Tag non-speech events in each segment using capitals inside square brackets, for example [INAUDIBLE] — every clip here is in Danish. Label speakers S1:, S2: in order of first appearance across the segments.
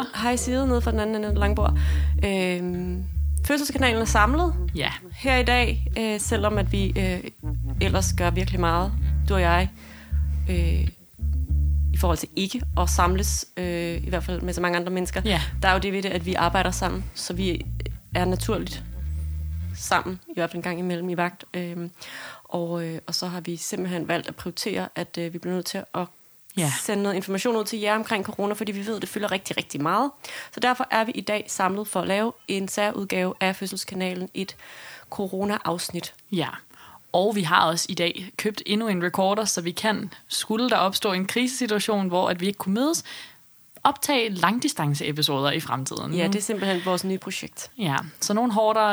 S1: ende af det lange bord.
S2: Hej Side nede fra den anden ende af det lange bord. Øhm, fødselskanalen er samlet
S1: Ja,
S2: her i dag, øh, selvom at vi øh, ellers gør virkelig meget, du og jeg, øh, i forhold til ikke at samles, øh, i hvert fald med så mange andre mennesker.
S1: Ja.
S2: Der er jo det ved det, at vi arbejder sammen, så vi er naturligt sammen, i hvert fald en gang imellem i vagt. Øh, og, øh, og så har vi simpelthen valgt at prioritere, at øh, vi bliver nødt til at
S1: Ja.
S2: sende noget information ud til jer omkring corona, fordi vi ved, at det fylder rigtig, rigtig meget. Så derfor er vi i dag samlet for at lave en særudgave af Fødselskanalen, et corona-afsnit.
S1: ja. Og vi har også i dag købt endnu en recorder, så vi kan, skulle der opstå en krisesituation, hvor at vi ikke kunne mødes, optage langdistance-episoder i fremtiden.
S2: Ja, det er simpelthen vores nye projekt.
S1: Ja, så nogen hårder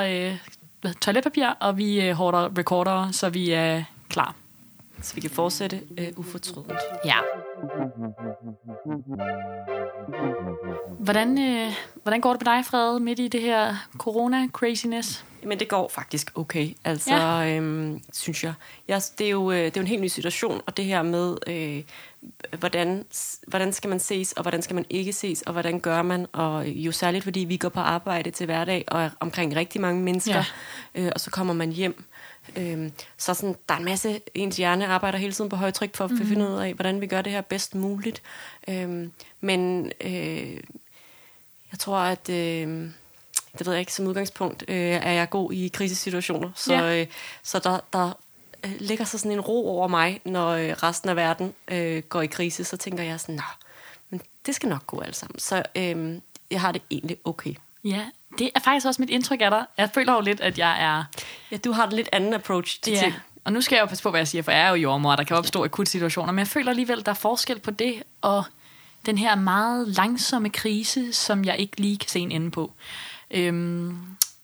S1: øh, toiletpapir, og vi øh, hårder recorder, så vi er klar.
S2: Så vi kan fortsætte øh, ufortrødent.
S1: Ja. Hvordan, øh, hvordan går det med dig, Fred, midt i det her corona-craziness?
S2: Men det går faktisk okay, altså,
S1: Ja.
S2: ja. øhm, synes jeg. jeg det, er jo, øh, det er jo en helt ny situation, og det her med, øh, hvordan, hvordan skal man ses, og hvordan skal man ikke ses, og hvordan gør man, og jo særligt, fordi vi går på arbejde til hverdag, og er omkring rigtig mange mennesker, ja. øh, og så kommer man hjem. Øh, så sådan, der er en masse, ens hjerne arbejder hele tiden på højtryk for at mm. finde ud af, hvordan vi gør det her bedst muligt. Øh, men øh, jeg tror, at... Øh, det ved jeg ikke, som udgangspunkt øh, er jeg god i krisesituationer. Så,
S1: Ja.
S2: øh, så der, der øh, ligger så sådan en ro over mig, når øh, resten af verden øh, går i krise. Så tænker jeg sådan, nå, men det skal nok gå alt sammen. Så øh, jeg har det egentlig okay.
S1: Ja, det er faktisk også mit indtryk af dig. Jeg føler jo lidt, at jeg er...
S2: Ja, du har en lidt anden approach til
S1: Ja,
S2: ting.
S1: og nu skal jeg jo passe på, hvad jeg siger, for jeg er jo jordmor, og der kan opstå akut situationer, men jeg føler alligevel, der er forskel på det og den her meget langsomme krise, som jeg ikke lige kan se en ende på. Øhm,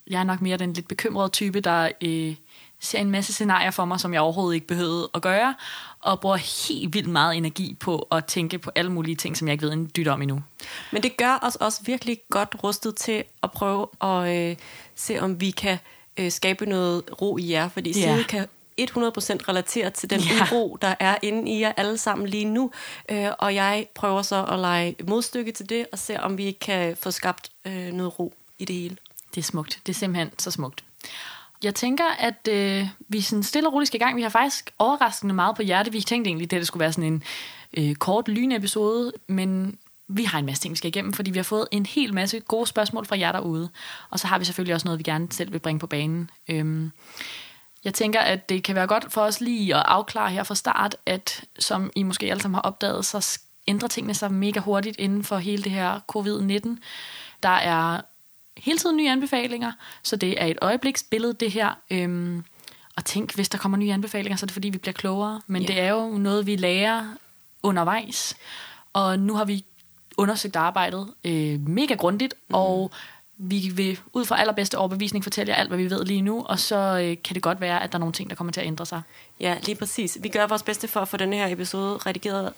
S1: jeg er nok mere den lidt bekymrede type, der øh, ser en masse scenarier for mig, som jeg overhovedet ikke behøvede at gøre, og bruger helt vildt meget energi på at tænke på alle mulige ting, som jeg ikke ved en dyt om endnu.
S2: Men det gør os også virkelig godt rustet til at prøve at øh, se, om vi kan øh, skabe noget ro i jer. Fordi
S1: Ja.
S2: Side kan 100% relatere til den
S1: Ja.
S2: uro, der er inde i jer alle sammen lige nu. Øh, og jeg prøver så at lege modstykke til det, og se, om vi kan få skabt øh, noget ro i det hele.
S1: Det er smukt. Det er simpelthen så smukt. Jeg tænker, at øh, vi sådan stille og roligt skal i gang. Vi har faktisk overraskende meget på hjerte. Vi tænkte egentlig, at det skulle være sådan en øh, kort lynepisode, men vi har en masse ting, vi skal igennem, fordi vi har fået en hel masse gode spørgsmål fra jer derude. Og så har vi selvfølgelig også noget, vi gerne selv vil bringe på banen. Øhm, jeg tænker, at det kan være godt for os lige at afklare her fra start, at som I måske alle sammen har opdaget, så ændrer tingene sig mega hurtigt inden for hele det her covid-19. Der er hele tiden nye anbefalinger, så det er et øjebliksbillede, det her. Øhm, og tænk, hvis der kommer nye anbefalinger, så er det fordi, vi bliver klogere. Men
S2: Ja.
S1: det er jo noget, vi lærer undervejs. Og nu har vi undersøgt arbejdet øh, mega grundigt, mm. og vi vil ud fra allerbedste overbevisning fortælle jer alt, hvad vi ved lige nu, og så øh, kan det godt være, at der er nogle ting, der kommer til at ændre sig.
S2: Ja, lige præcis. Vi gør vores bedste for at få den her episode redigeret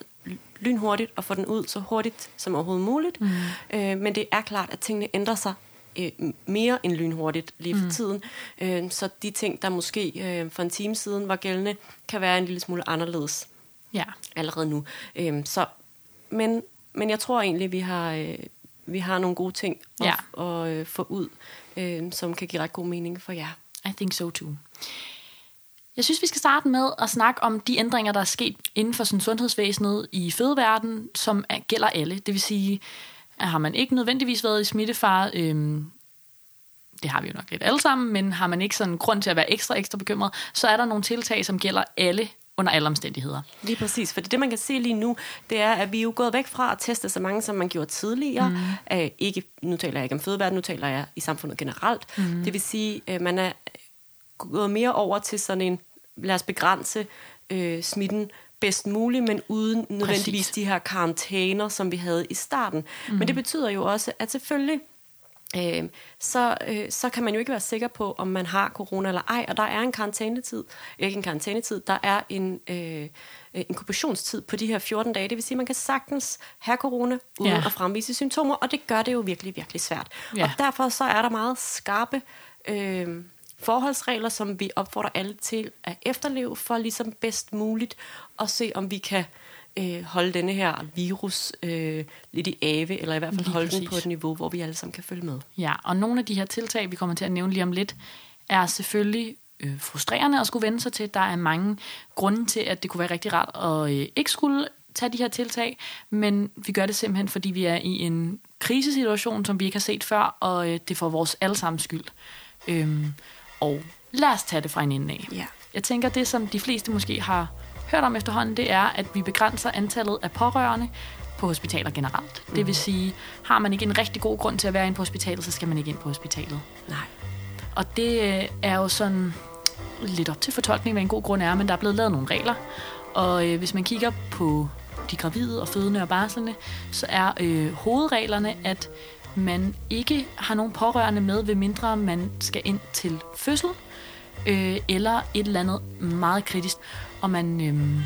S2: lynhurtigt og få den ud så hurtigt som overhovedet muligt. Mm. Øh, men det er klart, at tingene ændrer sig øh, mere end lynhurtigt lige for mm. tiden. Øh, så de ting, der måske øh, for en time siden var gældende, kan være en lille smule anderledes
S1: Ja,
S2: allerede nu. Øh, så, men, men jeg tror egentlig, vi har, øh, vi har nogle gode ting at,
S1: Ja.
S2: at øh, få ud, øh, som kan give ret god mening for jer.
S1: I think so too. Jeg synes, vi skal starte med at snakke om de ændringer, der er sket inden for sådan sundhedsvæsenet i fødeverdenen, som er, gælder alle. Det vil sige, har man ikke nødvendigvis været i smittefar, øhm, det har vi jo nok lidt alle sammen, men har man ikke sådan grund til at være ekstra, ekstra bekymret, så er der nogle tiltag, som gælder alle under alle omstændigheder.
S2: Lige præcis, for det man kan se lige nu, det er, at vi er jo gået væk fra at teste så mange, som man gjorde tidligere. Mm. Uh, ikke, nu taler jeg ikke om fødeverden, nu taler jeg i samfundet generelt. Mm. Det vil sige, at man er gået mere over til sådan en, lad os begrænse øh, smitten bedst muligt, men uden nødvendigvis
S1: Præcis.
S2: de her karantæner, som vi havde i starten. Mm. Men det betyder jo også, at selvfølgelig øh, så, øh, så kan man jo ikke være sikker på, om man har corona eller ej, og der er en karantænetid, ikke en karantænetid, der er en øh, inkubationstid på de her 14 dage. Det vil sige, at man kan sagtens have corona uden
S1: Ja.
S2: ja. at fremvise symptomer, og det gør det jo virkelig, virkelig svært.
S1: Ja.
S2: Og derfor så er der meget skarpe øh, forholdsregler, som vi opfordrer alle til at efterleve, for ligesom bedst muligt at se, om vi kan øh, holde denne her virus øh, lidt i ave, eller i hvert fald
S1: Lige
S2: holde den
S1: præcis.
S2: på et niveau, hvor vi alle sammen kan følge med.
S1: Ja, og nogle af de her tiltag, vi kommer til at nævne lige om lidt, er selvfølgelig øh, frustrerende at skulle vende sig til. Der er mange grunde til, at det kunne være rigtig rart at øh, ikke skulle tage de her tiltag, men vi gør det simpelthen, fordi vi er i en krisesituation, som vi ikke har set før, og øh, det er for vores allesammens skyld. Øhm, og lad os tage det fra en ende af.
S2: Ja.
S1: Jeg tænker, det som de fleste måske har hørt om efterhånden, det er, at vi begrænser antallet af pårørende på hospitaler generelt. Det vil sige, har man ikke en rigtig god grund til at være inde på hospitalet, så skal man ikke ind på hospitalet.
S2: Nej.
S1: Og det øh, er jo sådan lidt op til fortolkning, hvad en god grund er, men der er blevet lavet nogle regler. Og øh, hvis man kigger på de gravide og fødende og barslende, så er øh, hovedreglerne, at man ikke har nogen pårørende med, ved mindre man skal ind til fødsel, øh, eller et eller andet meget kritisk, og man øh,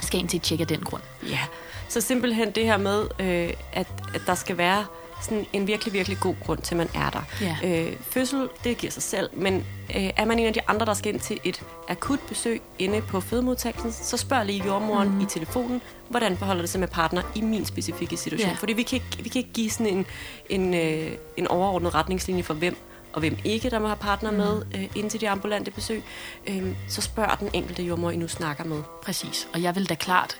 S1: skal ind til et tjek af den grund.
S2: Ja, så simpelthen det her med, øh, at, at der skal være sådan en virkelig, virkelig god grund til, at man er der.
S1: Ja.
S2: Øh, fødsel, det giver sig selv, men øh, er man en af de andre, der skal ind til et akut besøg inde på fødemodtagelsen, så spørg lige jordmoren mm. i telefonen, hvordan forholder det sig med partner i min specifikke situation.
S1: Ja.
S2: Fordi vi kan ikke, vi kan ikke give sådan en, en, øh, en overordnet retningslinje for hvem og hvem ikke, der må have partner med øh, ind til de ambulante besøg. Øh, så spørg den enkelte jordmor, I nu snakker med.
S1: Præcis. Og jeg vil da klart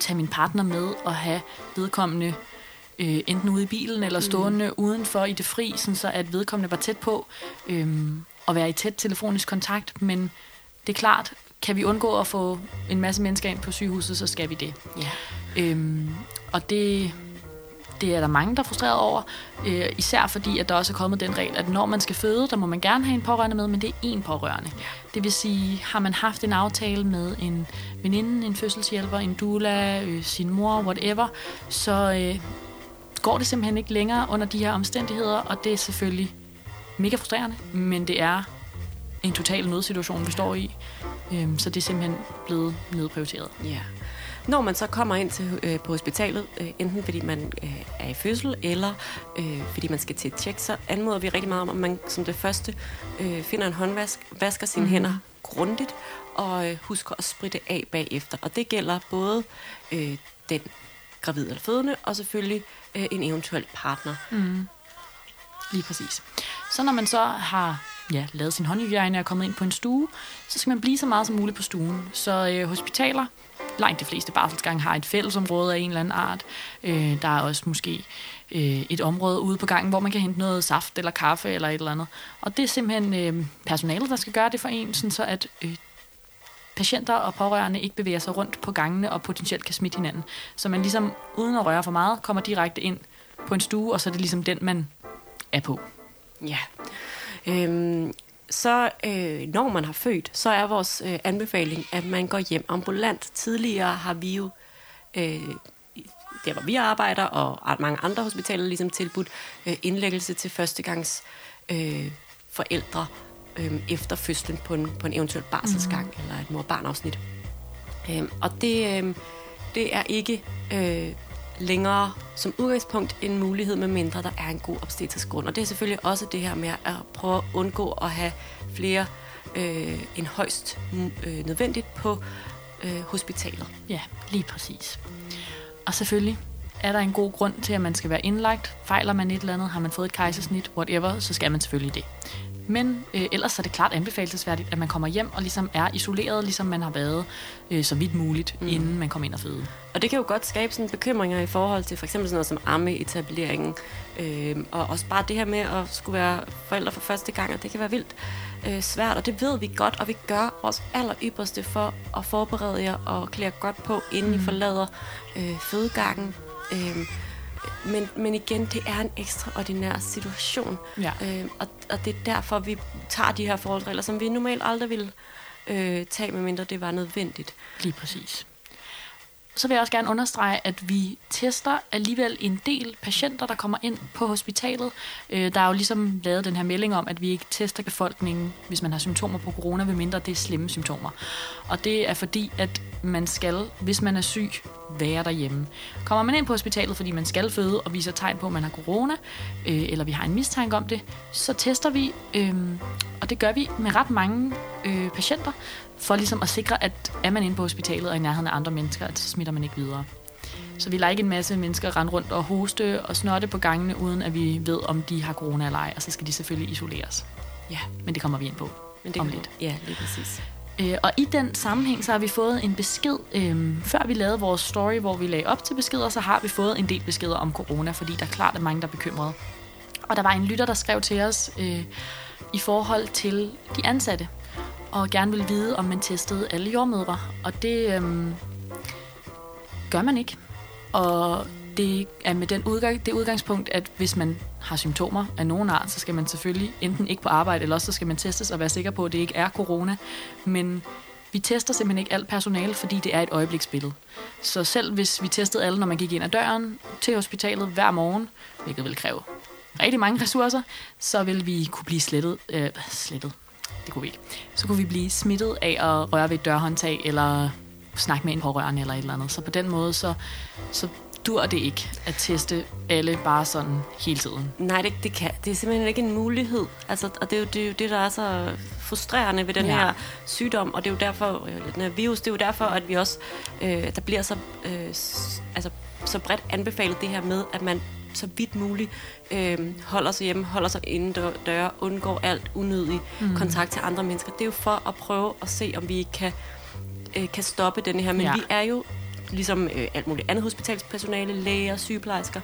S1: tage min partner med og have vedkommende øh, enten ude i bilen eller stående mm. udenfor i det fri, sådan så at vedkommende var tæt på øhm, og være i tæt telefonisk kontakt. Men det er klart, kan vi undgå at få en masse mennesker ind på sygehuset, så skal vi det.
S2: Ja.
S1: Øhm, og det, det er der mange, der er frustreret over, øh, især fordi, at der også er kommet den regel, at når man skal føde, der må man gerne have en pårørende med, men det er én pårørende. Det vil sige, har man haft en aftale med en veninde, en fødselshjælper, en doula, øh, sin mor, whatever, så øh, går det simpelthen ikke længere under de her omstændigheder, og det er selvfølgelig mega frustrerende, men det er en total nødsituation, vi står i, øhm, så det er simpelthen blevet nedprioriteret.
S2: Ja. Når man så kommer ind til, øh, på hospitalet, øh, enten fordi man øh, er i fødsel, eller øh, fordi man skal til et tjek, så anmoder vi rigtig meget om, at man som det første øh, finder en håndvask, vasker sine mm-hmm. hænder grundigt, og øh, husker at spritte af bagefter. Og det gælder både øh, den gravide eller fødende, og selvfølgelig øh, en eventuel partner. Mm.
S1: Lige præcis. Så når man så har ja, lavet sin håndhygiejne og er kommet ind på en stue, så skal man blive så meget som muligt på stuen. Så øh, hospitaler, langt de fleste barselsgange, har et fællesområde af en eller anden art. Øh, der er også måske øh, et område ude på gangen, hvor man kan hente noget saft eller kaffe eller et eller andet. Og det er simpelthen øh, personalet, der skal gøre det for en, sådan så at øh, patienter og pårørende ikke bevæger sig rundt på gangene og potentielt kan smitte hinanden. Så man ligesom, uden at røre for meget, kommer direkte ind på en stue, og så er det ligesom den, man er på.
S2: Ja. Øhm, så øh, når man har født, så er vores øh, anbefaling, at man går hjem ambulant. Tidligere har vi jo, øh, der hvor vi arbejder, og mange andre hospitaler, ligesom tilbudt øh, indlæggelse til førstegangs øh, forældre øh, efter fødslen på en, på en eventuel barselsgang mm. eller et mor-barn-afsnit. Øh, og det, øh, det er ikke øh, længere som udgangspunkt en mulighed, med mindre der er en god obstetrisk grund. Og det er selvfølgelig også det her med at prøve at undgå at have flere øh, end højst øh, nødvendigt på øh, hospitalet.
S1: Ja, lige præcis. Og selvfølgelig er der en god grund til, at man skal være indlagt. Fejler man et eller andet, har man fået et kejsersnit, whatever, så skal man selvfølgelig det. Men øh, ellers er det klart anbefalesværdigt, at man kommer hjem og ligesom er isoleret, ligesom man har været øh, så vidt muligt, mm. inden man kommer ind og føde.
S2: Og det kan jo godt skabe sådan bekymringer i forhold til for eksempel sådan noget som ammeetableringen. Øh, og også bare det her med at skulle være forældre for første gang, og det kan være vildt øh, svært. Og det ved vi godt, og vi gør vores aller ypperste for at forberede jer og klæde godt på, inden mm. I forlader øh, fødegangen. Øh, men, men igen, det er en ekstraordinær situation.
S1: Ja.
S2: Øh, og, og det er derfor, vi tager de her forholdsregler, som vi normalt aldrig ville øh, tage, medmindre det var nødvendigt.
S1: Lige præcis. Så vil jeg også gerne understrege, at vi tester alligevel en del patienter, der kommer ind på hospitalet. Øh, der er jo ligesom lavet den her melding om, at vi ikke tester befolkningen, hvis man har symptomer på corona, medmindre det er slemme symptomer. Og det er fordi, at man skal, hvis man er syg, være derhjemme. Kommer man ind på hospitalet, fordi man skal føde og viser tegn på, at man har corona, øh, eller vi har en mistanke om det, så tester vi, øh, og det gør vi med ret mange øh, patienter, for ligesom at sikre, at er man inde på hospitalet og i nærheden af andre mennesker, at så smitter man ikke videre. Så vi lader ikke en masse mennesker rende rundt og hoste og snotte på gangene, uden at vi ved, om de har corona eller ej, og så skal de selvfølgelig isoleres.
S2: Ja,
S1: Men det kommer vi ind på
S2: men det
S1: om lidt.
S2: Ja, lige præcis.
S1: Øh, og i den sammenhæng, så har vi fået en besked, øh, før vi lavede vores story, hvor vi lagde op til beskeder, så har vi fået en del beskeder om corona, fordi der er klart er mange, der er bekymrede. Og der var en lytter, der skrev til os øh, i forhold til de ansatte, og gerne ville vide, om man testede alle jordmødre. Og det øh, gør man ikke. Og det er med den udgang, det udgangspunkt, at hvis man har symptomer af nogen art, så skal man selvfølgelig enten ikke på arbejde, eller også så skal man testes og være sikker på, at det ikke er corona. Men vi tester simpelthen ikke alt personale, fordi det er et øjebliksbillede. Så selv hvis vi testede alle, når man gik ind ad døren til hospitalet hver morgen, hvilket vil kræve rigtig mange ressourcer, så vil vi kunne blive slettet. Øh, slettet. Det kunne vi ikke. Så kunne vi blive smittet af at røre ved et dørhåndtag, eller snakke med en pårørende eller et eller andet. Så på den måde, så, så dur det ikke at teste alle bare sådan hele tiden.
S2: Nej, det, det, kan, det er simpelthen ikke en mulighed. Altså, og det er, jo, det er jo det, der er så frustrerende ved den
S1: Ja.
S2: her sygdom, og det er jo derfor, den her virus, det er jo derfor, at vi også, øh, der bliver så, øh, s- altså, så bredt anbefalet det her med, at man så vidt muligt øh, holder sig hjemme, holder sig inden døre, undgår alt unødig mm. kontakt til andre mennesker. Det er jo for at prøve at se, om vi kan, øh, kan stoppe den her. Men
S1: ja.
S2: vi er jo ligesom øh, alt muligt andet hospitalspersonale, læger, sygeplejersker,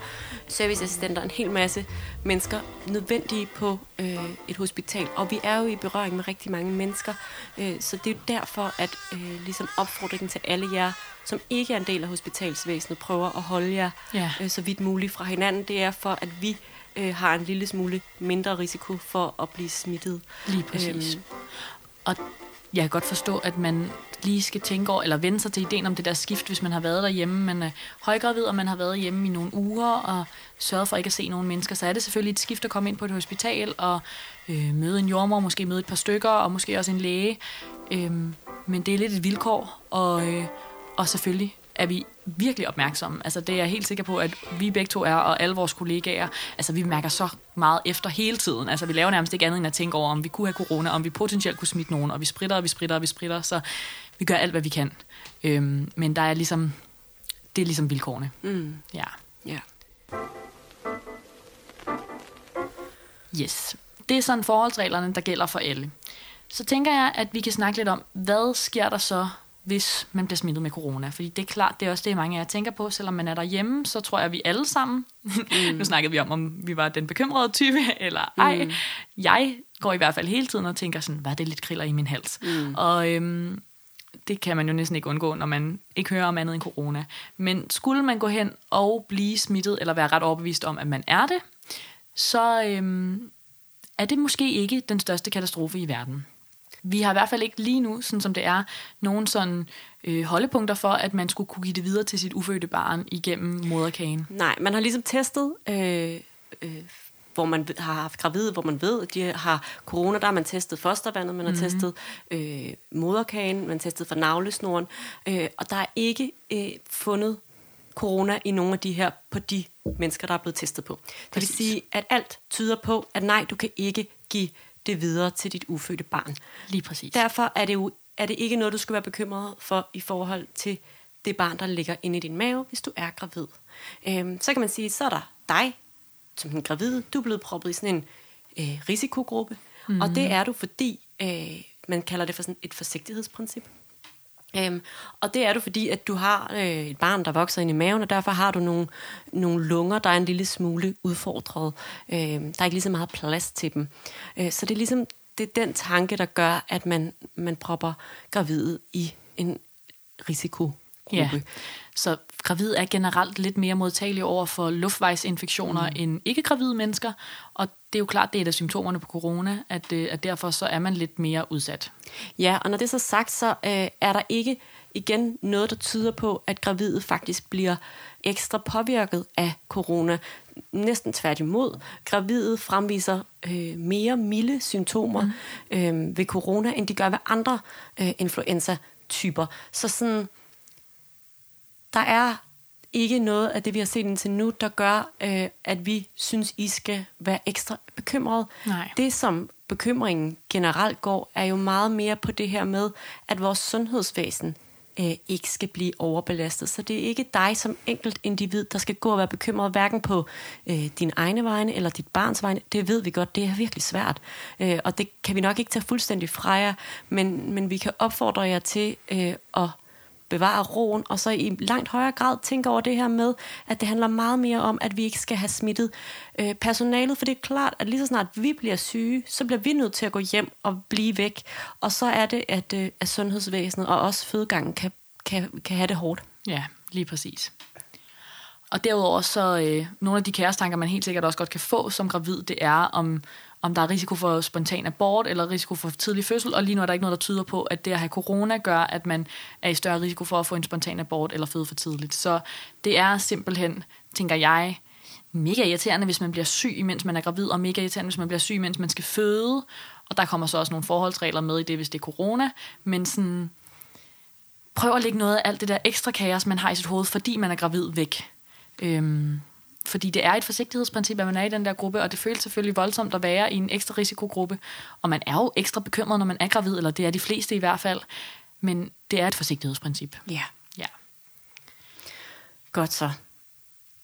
S2: serviceassistenter, en hel masse mennesker nødvendige på øh, et hospital. Og vi er jo i berøring med rigtig mange mennesker, øh, så det er jo derfor, at øh, ligesom opfordringen til alle jer, som ikke er en del af hospitalsvæsenet, prøver at holde jer
S1: Ja.
S2: øh, så vidt muligt fra hinanden. Det er for, at vi øh, har en lille smule mindre risiko for at blive smittet.
S1: Lige præcis.
S2: Øhm.
S1: Og jeg kan godt forstå, at man lige skal tænke over, eller vende sig til ideen om det der skift, hvis man har været derhjemme, man er øh, højgravid, og man har været hjemme i nogle uger, og sørget for ikke at se nogen mennesker, så er det selvfølgelig et skift at komme ind på et hospital, og øh, møde en jordmor, måske møde et par stykker, og måske også en læge. Øh, men det er lidt et vilkår, og, øh, og selvfølgelig er vi virkelig opmærksomme. Altså det er jeg helt sikker på, at vi begge to er, og alle vores kollegaer, altså vi mærker så meget efter hele tiden. Altså vi laver nærmest ikke andet end at tænke over, om vi kunne have corona, om vi potentielt kunne smitte nogen, og vi spritter, og vi spritter, og vi spritter, så vi gør alt, hvad vi kan. Øhm, men der er ligesom, det er ligesom vilkårene.
S2: Mm.
S1: Ja.
S2: Ja.
S1: Yes. Det er sådan forholdsreglerne, der gælder for alle. Så tænker jeg, at vi kan snakke lidt om, hvad sker der så, hvis man bliver smittet med corona? Fordi det er klart, det er også det, mange af jer tænker på. Selvom man er derhjemme, så tror jeg, at vi alle sammen... Mm. [LAUGHS] nu snakkede vi om, om vi var den bekymrede type, [LAUGHS] eller ej. Mm. Jeg går i hvert fald hele tiden og tænker sådan, hvad er det lidt kriller i min hals? Mm. Og øhm, det kan man jo næsten ikke undgå, når man ikke hører om andet end corona. Men skulle man gå hen og blive smittet, eller være ret overbevist om, at man er det, så øhm, er det måske ikke den største katastrofe i verden. Vi har i hvert fald ikke lige nu, sådan som det er, nogen sådan øh, holdepunkter for, at man skulle kunne give det videre til sit ufødte barn igennem moderkagen.
S2: Nej, man har ligesom testet, øh, øh, hvor man har haft gravide, hvor man ved, at de har corona. Der har man testet fostervandet, man har mm-hmm. testet øh, moderkagen, man har testet for navlesnoren. Øh, og der er ikke øh, fundet corona i nogle af de her, på de mennesker, der er blevet testet på. Det vil sige, at alt tyder på, at nej, du kan ikke give det videre til dit ufødte barn.
S1: Lige præcis.
S2: Derfor er det jo er det ikke noget, du skal være bekymret for i forhold til det barn, der ligger inde i din mave, hvis du er gravid. Øhm, så kan man sige, så er der dig, som en gravid. Du er blevet proppet i sådan en øh, risikogruppe. Mm. Og det er du, fordi øh, man kalder det for sådan et forsigtighedsprincip. Øhm, og det er du, fordi at du har øh, et barn, der vokser ind i maven, og derfor har du nogle, nogle lunger, der er en lille smule udfordret. Øh, der er ikke lige så meget plads til dem. Øh, så det er ligesom det er den tanke, der gør, at man, man propper gravide i en risikogruppe.
S1: Ja. Så gravid er generelt lidt mere modtagelig over for luftvejsinfektioner mm. end ikke-gravide mennesker, og det er jo klart, det er et af symptomerne på corona, at, øh, at derfor så er man lidt mere udsat.
S2: Ja, og når det er så sagt, så øh, er der ikke igen noget, der tyder på, at gravide faktisk bliver ekstra påvirket af corona. Næsten tværtimod. Gravide fremviser øh, mere milde symptomer mm. øh, ved corona, end de gør ved andre øh, influenza-typer. Så sådan, der er ikke noget af det, vi har set indtil nu, der gør, øh, at vi synes, I skal være ekstra bekymrede.
S1: Nej.
S2: Det, som bekymringen generelt går, er jo meget mere på det her med, at vores sundhedsvæsen øh, ikke skal blive overbelastet. Så det er ikke dig som enkelt individ, der skal gå og være bekymret, hverken på øh, din egne vegne eller dit barns vegne. Det ved vi godt, det er virkelig svært. Øh, og det kan vi nok ikke tage fuldstændig fra jer, men, men vi kan opfordre jer til øh, at bevare roen, og så i langt højere grad tænke over det her med, at det handler meget mere om, at vi ikke skal have smittet øh, personalet, for det er klart, at lige så snart vi bliver syge, så bliver vi nødt til at gå hjem og blive væk, og så er det, at, øh, at sundhedsvæsenet og også fødegangen kan, kan, kan have det hårdt.
S1: Ja, lige præcis. Og derudover så, øh, nogle af de kærestanker, man helt sikkert også godt kan få som gravid, det er, om om der er risiko for spontan abort eller risiko for tidlig fødsel, og lige nu er der ikke noget, der tyder på, at det at have corona gør, at man er i større risiko for at få en spontan abort eller føde for tidligt. Så det er simpelthen, tænker jeg, mega irriterende, hvis man bliver syg, mens man er gravid, og mega irriterende, hvis man bliver syg, mens man skal føde. Og der kommer så også nogle forholdsregler med i det, hvis det er corona. Men sådan, prøv at lægge noget af alt det der ekstra kaos, man har i sit hoved, fordi man er gravid væk. Øhm, fordi det er et forsigtighedsprincip, at man er i den der gruppe, og det føles selvfølgelig voldsomt at være i en ekstra risikogruppe. Og man er jo ekstra bekymret, når man er gravid, eller det er de fleste i hvert fald. Men det er et forsigtighedsprincip.
S2: Ja.
S1: Ja.
S2: Godt så.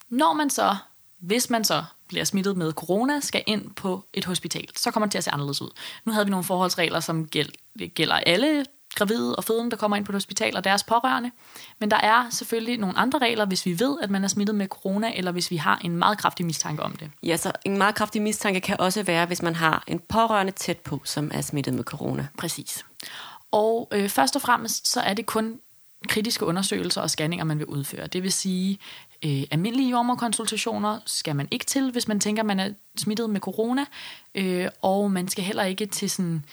S1: Når man så, hvis man så bliver smittet med corona, skal ind på et hospital, så kommer det til at se anderledes ud. Nu havde vi nogle forholdsregler, som gælder alle gravide og fødende, der kommer ind på et hospital, og deres pårørende. Men der er selvfølgelig nogle andre regler, hvis vi ved, at man er smittet med corona, eller hvis vi har en meget kraftig mistanke om det.
S2: Ja, så en meget kraftig mistanke kan også være, hvis man har en pårørende tæt på, som er smittet med corona.
S1: Præcis. Og øh, først og fremmest, så er det kun kritiske undersøgelser og scanninger, man vil udføre. Det vil sige, øh, almindelige jordmorkonsultationer skal man ikke til, hvis man tænker, man er smittet med corona, øh, og man skal heller ikke til sådan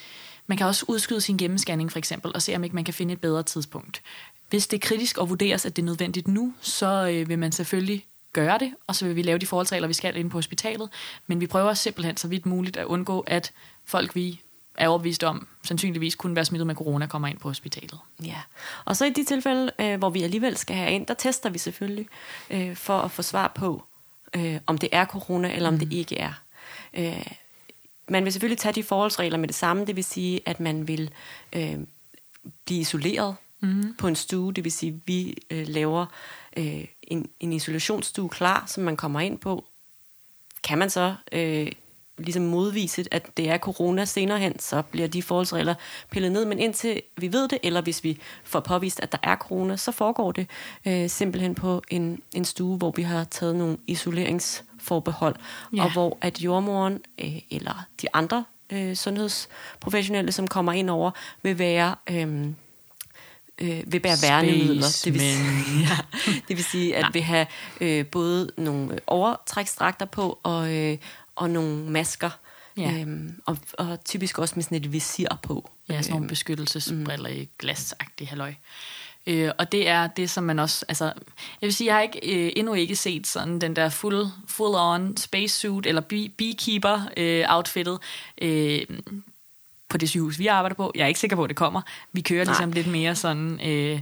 S1: man kan også udskyde sin gennemscanning for eksempel, og se om ikke man kan finde et bedre tidspunkt. Hvis det er kritisk og vurderes, at det er nødvendigt nu, så øh, vil man selvfølgelig gøre det, og så vil vi lave de forholdsregler, vi skal ind på hospitalet. Men vi prøver simpelthen så vidt muligt at undgå, at folk, vi er overbevist om, sandsynligvis kunne være smittet med corona, kommer ind på hospitalet.
S2: Ja, og så i de tilfælde, øh, hvor vi alligevel skal have ind, der tester vi selvfølgelig øh, for at få svar på, øh, om det er corona, eller om mm. det ikke er. Øh, man vil selvfølgelig tage de forholdsregler med det samme, det vil sige, at man vil øh, blive isoleret mm-hmm. på en stue, det vil sige, at vi øh, laver øh, en, en isolationsstue klar, som man kommer ind på. Kan man så øh, ligesom modvise, at det er corona senere hen, så bliver de forholdsregler pillet ned. Men indtil vi ved det, eller hvis vi får påvist, at der er corona, så foregår det øh, simpelthen på en, en stue, hvor vi har taget nogle isoleringsforbehold, ja. og hvor at jordmoren øh, eller de andre øh, sundhedsprofessionelle, som kommer ind over, vil være... Øh, øh, vil bære værnemidler. Det vil, sige, [LAUGHS] ja, det vil sige, at vi have øh, både nogle overtrækstrakter på og, øh, og nogle masker. Ja. Øhm, og, og typisk også med sådan et visir på.
S1: Ja, sådan nogle øhm, beskyttelsesbriller mm. i glasagtig halløj. Øh, og det er det, som man også... Altså, jeg vil sige, jeg har ikke, øh, endnu ikke set sådan den der full, full on spacesuit eller beekeeper øh, outfittet øh, på det sygehus, vi arbejder på. Jeg er ikke sikker på, at det kommer. Vi kører Nej. ligesom lidt mere sådan... Øh,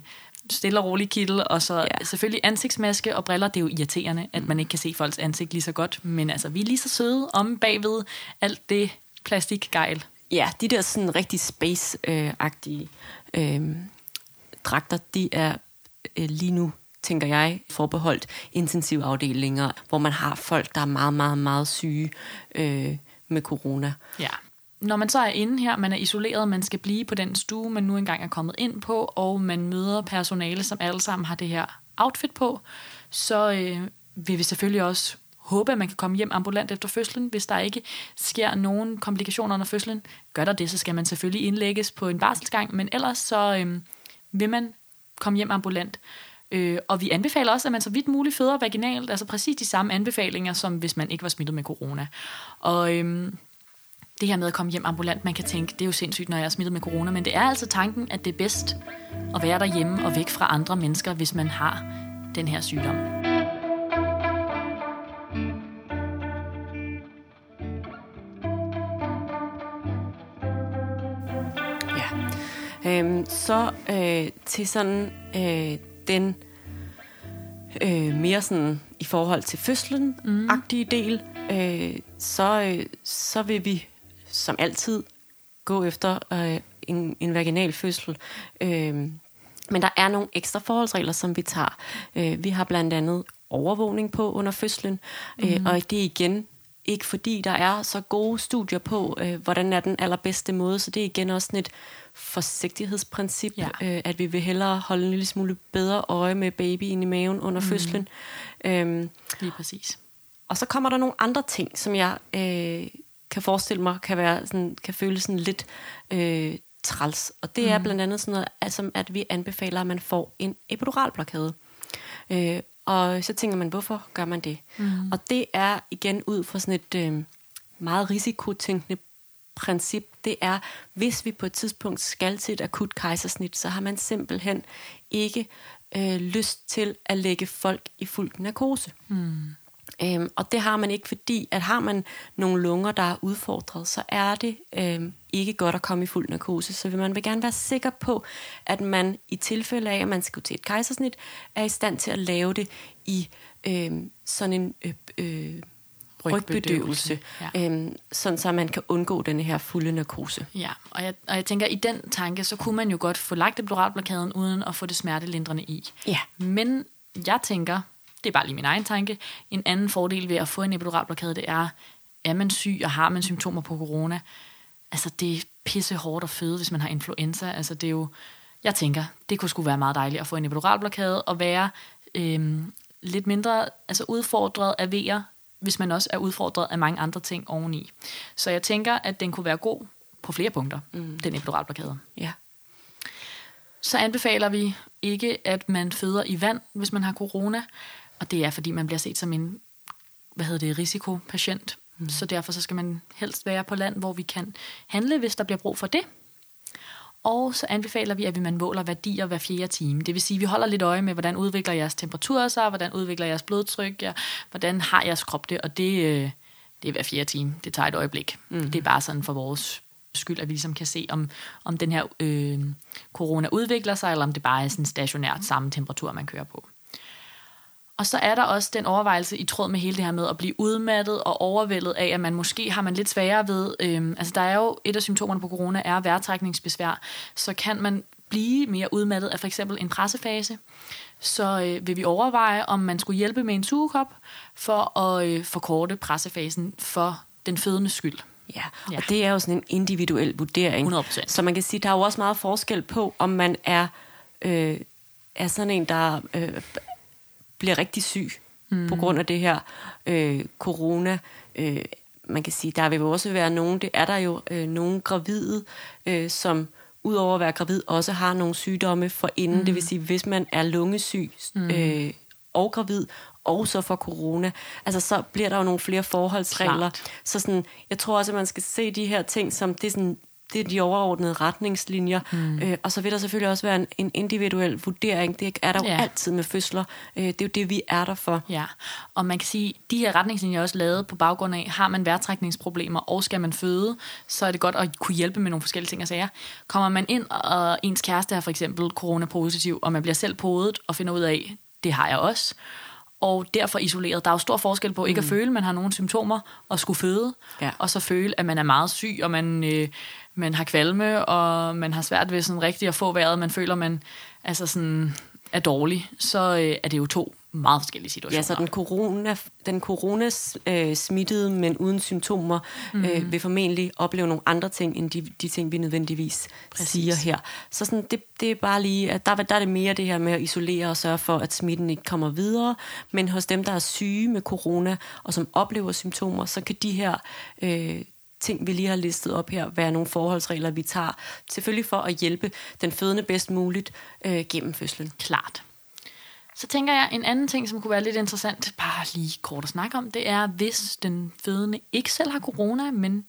S1: stille og rolig kittel, og så ja. selvfølgelig ansigtsmaske og briller. Det er jo irriterende, at man ikke kan se folks ansigt lige så godt, men altså, vi er lige så søde om bagved alt det plastikgejl.
S2: Ja, de der sådan rigtig space-agtige øh, dragter, de er øh, lige nu tænker jeg, forbeholdt intensivafdelinger, hvor man har folk, der er meget, meget, meget syge øh, med corona.
S1: Ja når man så er inde her, man er isoleret, man skal blive på den stue, man nu engang er kommet ind på, og man møder personale, som alle sammen har det her outfit på, så øh, vil vi selvfølgelig også håbe, at man kan komme hjem ambulant efter fødslen. Hvis der ikke sker nogen komplikationer under fødslen, gør der det, så skal man selvfølgelig indlægges på en barselsgang, men ellers så øh, vil man komme hjem ambulant. Øh, og vi anbefaler også, at man så vidt muligt føder vaginalt, altså præcis de samme anbefalinger, som hvis man ikke var smittet med corona. Og øhm, det her med at komme hjem ambulant, man kan tænke, det er jo sindssygt, når jeg er smittet med corona, men det er altså tanken, at det er bedst at være derhjemme og væk fra andre mennesker, hvis man har den her sygdom.
S2: Øhm, så øh, til sådan øh, den øh, mere sådan i forhold til fødslen-agtige del, øh, så, øh, så vil vi som altid gå efter øh, en, en vaginal fødsel. Øh, men der er nogle ekstra forholdsregler, som vi tager. Øh, vi har blandt andet overvågning på under fødslen, mm. øh, og det er igen ikke fordi der er så gode studier på, øh, hvordan er den allerbedste måde, så det er igen også sådan et forsigtighedsprincip, ja. øh, at vi vil hellere holde en lille smule bedre øje med babyen i maven under mm. fødslen.
S1: Øhm, Lige præcis.
S2: Og så kommer der nogle andre ting, som jeg øh, kan forestille mig, kan, være sådan, kan føles sådan lidt øh, træls. Og det mm. er blandt andet sådan noget, altså, at vi anbefaler, at man får en epiduralblokade. Øh, og så tænker man, hvorfor gør man det? Mm. Og det er igen ud fra sådan et øh, meget risikotænkende princip. Det er, hvis vi på et tidspunkt skal til et akut kejsersnit, så har man simpelthen ikke øh, lyst til at lægge folk i fuld narkose. Mm. Øhm, og det har man ikke, fordi at har man nogle lunger, der er udfordret, så er det øhm, ikke godt at komme i fuld narkose. Så vil man vil gerne være sikker på, at man i tilfælde af, at man skal til et kejsersnit, er i stand til at lave det i øhm, sådan en øh, øh, rygbedøvelse, ja. øhm, sådan så man kan undgå den her fulde narkose.
S1: Ja, og jeg, og jeg tænker, i den tanke, så kunne man jo godt få lagt epiduralblokaden uden at få det smertelindrende i.
S2: Ja.
S1: Men jeg tænker, det er bare lige min egen tanke, en anden fordel ved at få en epiduralblokade, det er, er man syg og har man symptomer på corona, altså det er pisse hårdt at føde, hvis man har influenza. Altså det er jo, jeg tænker, det kunne sgu være meget dejligt at få en epiduralblokade og være øhm, lidt mindre altså udfordret af vejer, hvis man også er udfordret af mange andre ting oveni. Så jeg tænker, at den kunne være god på flere punkter, mm. den epiduralblokade.
S2: Ja.
S1: Så anbefaler vi ikke, at man føder i vand, hvis man har corona. Og det er, fordi man bliver set som en hvad hedder det, risikopatient. Mm. Så derfor så skal man helst være på land, hvor vi kan handle, hvis der bliver brug for det. Og så anbefaler vi, at man måler værdier hver fjerde time. Det vil sige, at vi holder lidt øje med, hvordan udvikler jeres temperatur sig, hvordan udvikler jeres blodtryk, ja, hvordan har jeres krop det, og det, øh, det er hver fjerde time. Det tager et øjeblik. Mm. Det er bare sådan for vores skyld, at vi ligesom kan se, om, om den her øh, corona udvikler sig, eller om det bare er sådan stationært samme temperatur, man kører på. Og så er der også den overvejelse i tråd med hele det her med at blive udmattet og overvældet af, at man måske har man lidt sværere ved, øhm, altså der er jo et af symptomerne på corona er vejrtrækningsbesvær, så kan man blive mere udmattet af for eksempel en pressefase, så øh, vil vi overveje, om man skulle hjælpe med en sugekop for at øh, forkorte pressefasen for den fødende skyld.
S2: Ja, ja, og det er jo sådan en individuel vurdering.
S1: 100%.
S2: Så man kan sige, der er jo også meget forskel på, om man er, øh, er sådan en, der øh, bliver rigtig syg mm. på grund af det her øh, corona. Øh, man kan sige, der vil jo også være nogen, det er der jo øh, nogen gravide, øh, som udover at være gravid, også har nogle sygdomme for inden. Mm. Det vil sige, hvis man er lungesyg mm. øh, og gravid, og så for corona, altså så bliver der jo nogle flere forholdsregler. Klart. Så sådan, jeg tror også, at man skal se de her ting som, det er sådan det er de overordnede retningslinjer. Mm. Øh, og så vil der selvfølgelig også være en, en individuel vurdering. Det er der jo ja. altid med fødsler. Øh, det er jo det, vi er der for.
S1: Ja, og man kan sige, de her retningslinjer er også lavet på baggrund af, har man vejrtrækningsproblemer, og skal man føde, så er det godt at kunne hjælpe med nogle forskellige ting og sager. Kommer man ind, og ens kæreste er for eksempel coronapositiv, og man bliver selv podet og finder ud af, det har jeg også, og derfor isoleret. Der er jo stor forskel på ikke mm. at føle, at man har nogle symptomer og skulle føde, ja. og så føle, at man er meget syg, og man, øh, man har kvalme, og man har svært ved sådan rigtigt at få vejret, man føler, man altså sådan er dårlig, så øh, er det jo to meget forskellige situationer.
S2: Ja, så den corona, den corona øh, men uden symptomer, mm. øh, mhm. vil formentlig opleve nogle andre ting, end de, de ting, vi nødvendigvis Præcis. siger her. Så sådan, det, det er bare lige, at der, der er det mere det her med at isolere og sørge for, at smitten ikke kommer videre. Men hos dem, der er syge med corona, og som oplever symptomer, så kan de her... Øh, ting, vi lige har listet op her, være nogle forholdsregler, vi tager. Selvfølgelig for at hjælpe den fødende bedst muligt øh, gennem fødslen.
S1: Klart. Så tænker jeg, en anden ting, som kunne være lidt interessant, bare lige kort at snakke om, det er, hvis den fødende ikke selv har corona, men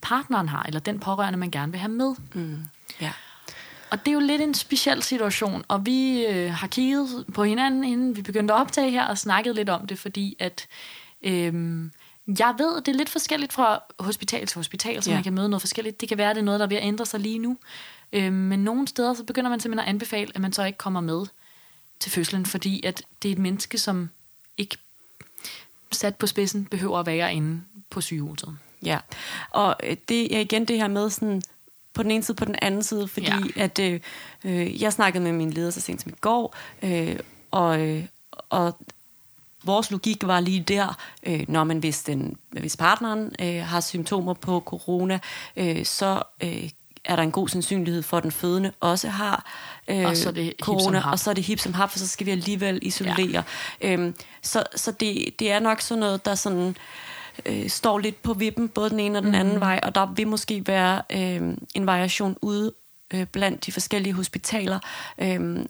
S1: partneren har, eller den pårørende, man gerne vil have med.
S2: Mm. Ja.
S1: Og det er jo lidt en speciel situation, og vi øh, har kigget på hinanden, inden vi begyndte at optage her, og snakket lidt om det, fordi at øh, jeg ved, det er lidt forskelligt fra hospital til hospital, så ja. man kan møde noget forskelligt. Det kan være, det er noget, der er ved at ændre sig lige nu. Øh, men nogle steder, så begynder man simpelthen at anbefale, at man så ikke kommer med til fødslen, fordi at det er et menneske, som ikke sat på spidsen behøver at være inde på sygehuset.
S2: Ja, og øh, det er igen det her med sådan, på den ene side, på den anden side, fordi
S1: Ja.
S2: at øh, øh, jeg snakkede med min leder så sent som i går, øh, og, øh, og vores logik var lige der, øh, når man hvis, den, hvis partneren øh, har symptomer på corona, øh, så øh, er der en god sandsynlighed for, at den fødende også har øh,
S1: Og så er det
S2: corona, og så er det hip som hap, for så skal vi alligevel isolere. Ja. Øhm, så så det, det er nok sådan noget, der sådan øh, står lidt på vippen, både den ene og den anden vej, og der vil måske være øh, en variation ude øh, blandt de forskellige hospitaler. Øh,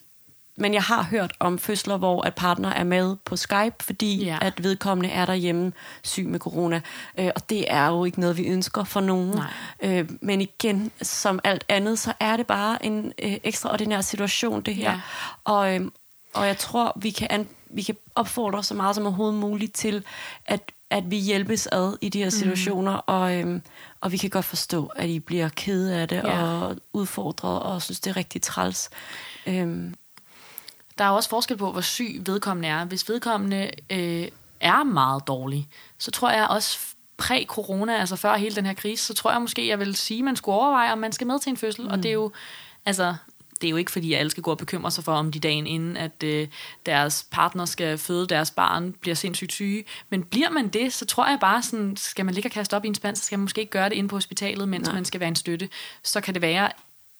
S2: men jeg har hørt om fødsler, hvor at partner er med på Skype, fordi
S1: Ja.
S2: at vedkommende er derhjemme syg med corona. Øh, og det er jo ikke noget, vi ønsker for nogen.
S1: Nej.
S2: Øh, men igen, som alt andet, så er det bare en øh, ekstraordinær situation, det her.
S1: Ja.
S2: Og, øhm, og jeg tror, vi kan, an, vi kan opfordre så meget som overhovedet muligt til, at, at vi hjælpes ad i de her situationer, mm. og, øhm, og vi kan godt forstå, at I bliver kede af det
S1: ja.
S2: og udfordret, og synes, det er rigtig træls. Øhm,
S1: Der er også forskel på, hvor syg vedkommende er. Hvis vedkommende øh, er meget dårlig, så tror jeg også præ-corona, altså før hele den her krise, så tror jeg måske, jeg vil sige, at man skulle overveje, om man skal med til en fødsel. Mm. Og det er jo, altså, det er jo ikke fordi, at alle skal gå og bekymre sig for, om de dagen inden, at øh, deres partner skal føde deres barn, bliver sindssygt syge. Men bliver man det, så tror jeg bare, sådan, skal man ligge og kaste op i en spand, så skal man måske ikke gøre det inde på hospitalet, mens Nej. man skal være en støtte. Så kan det være,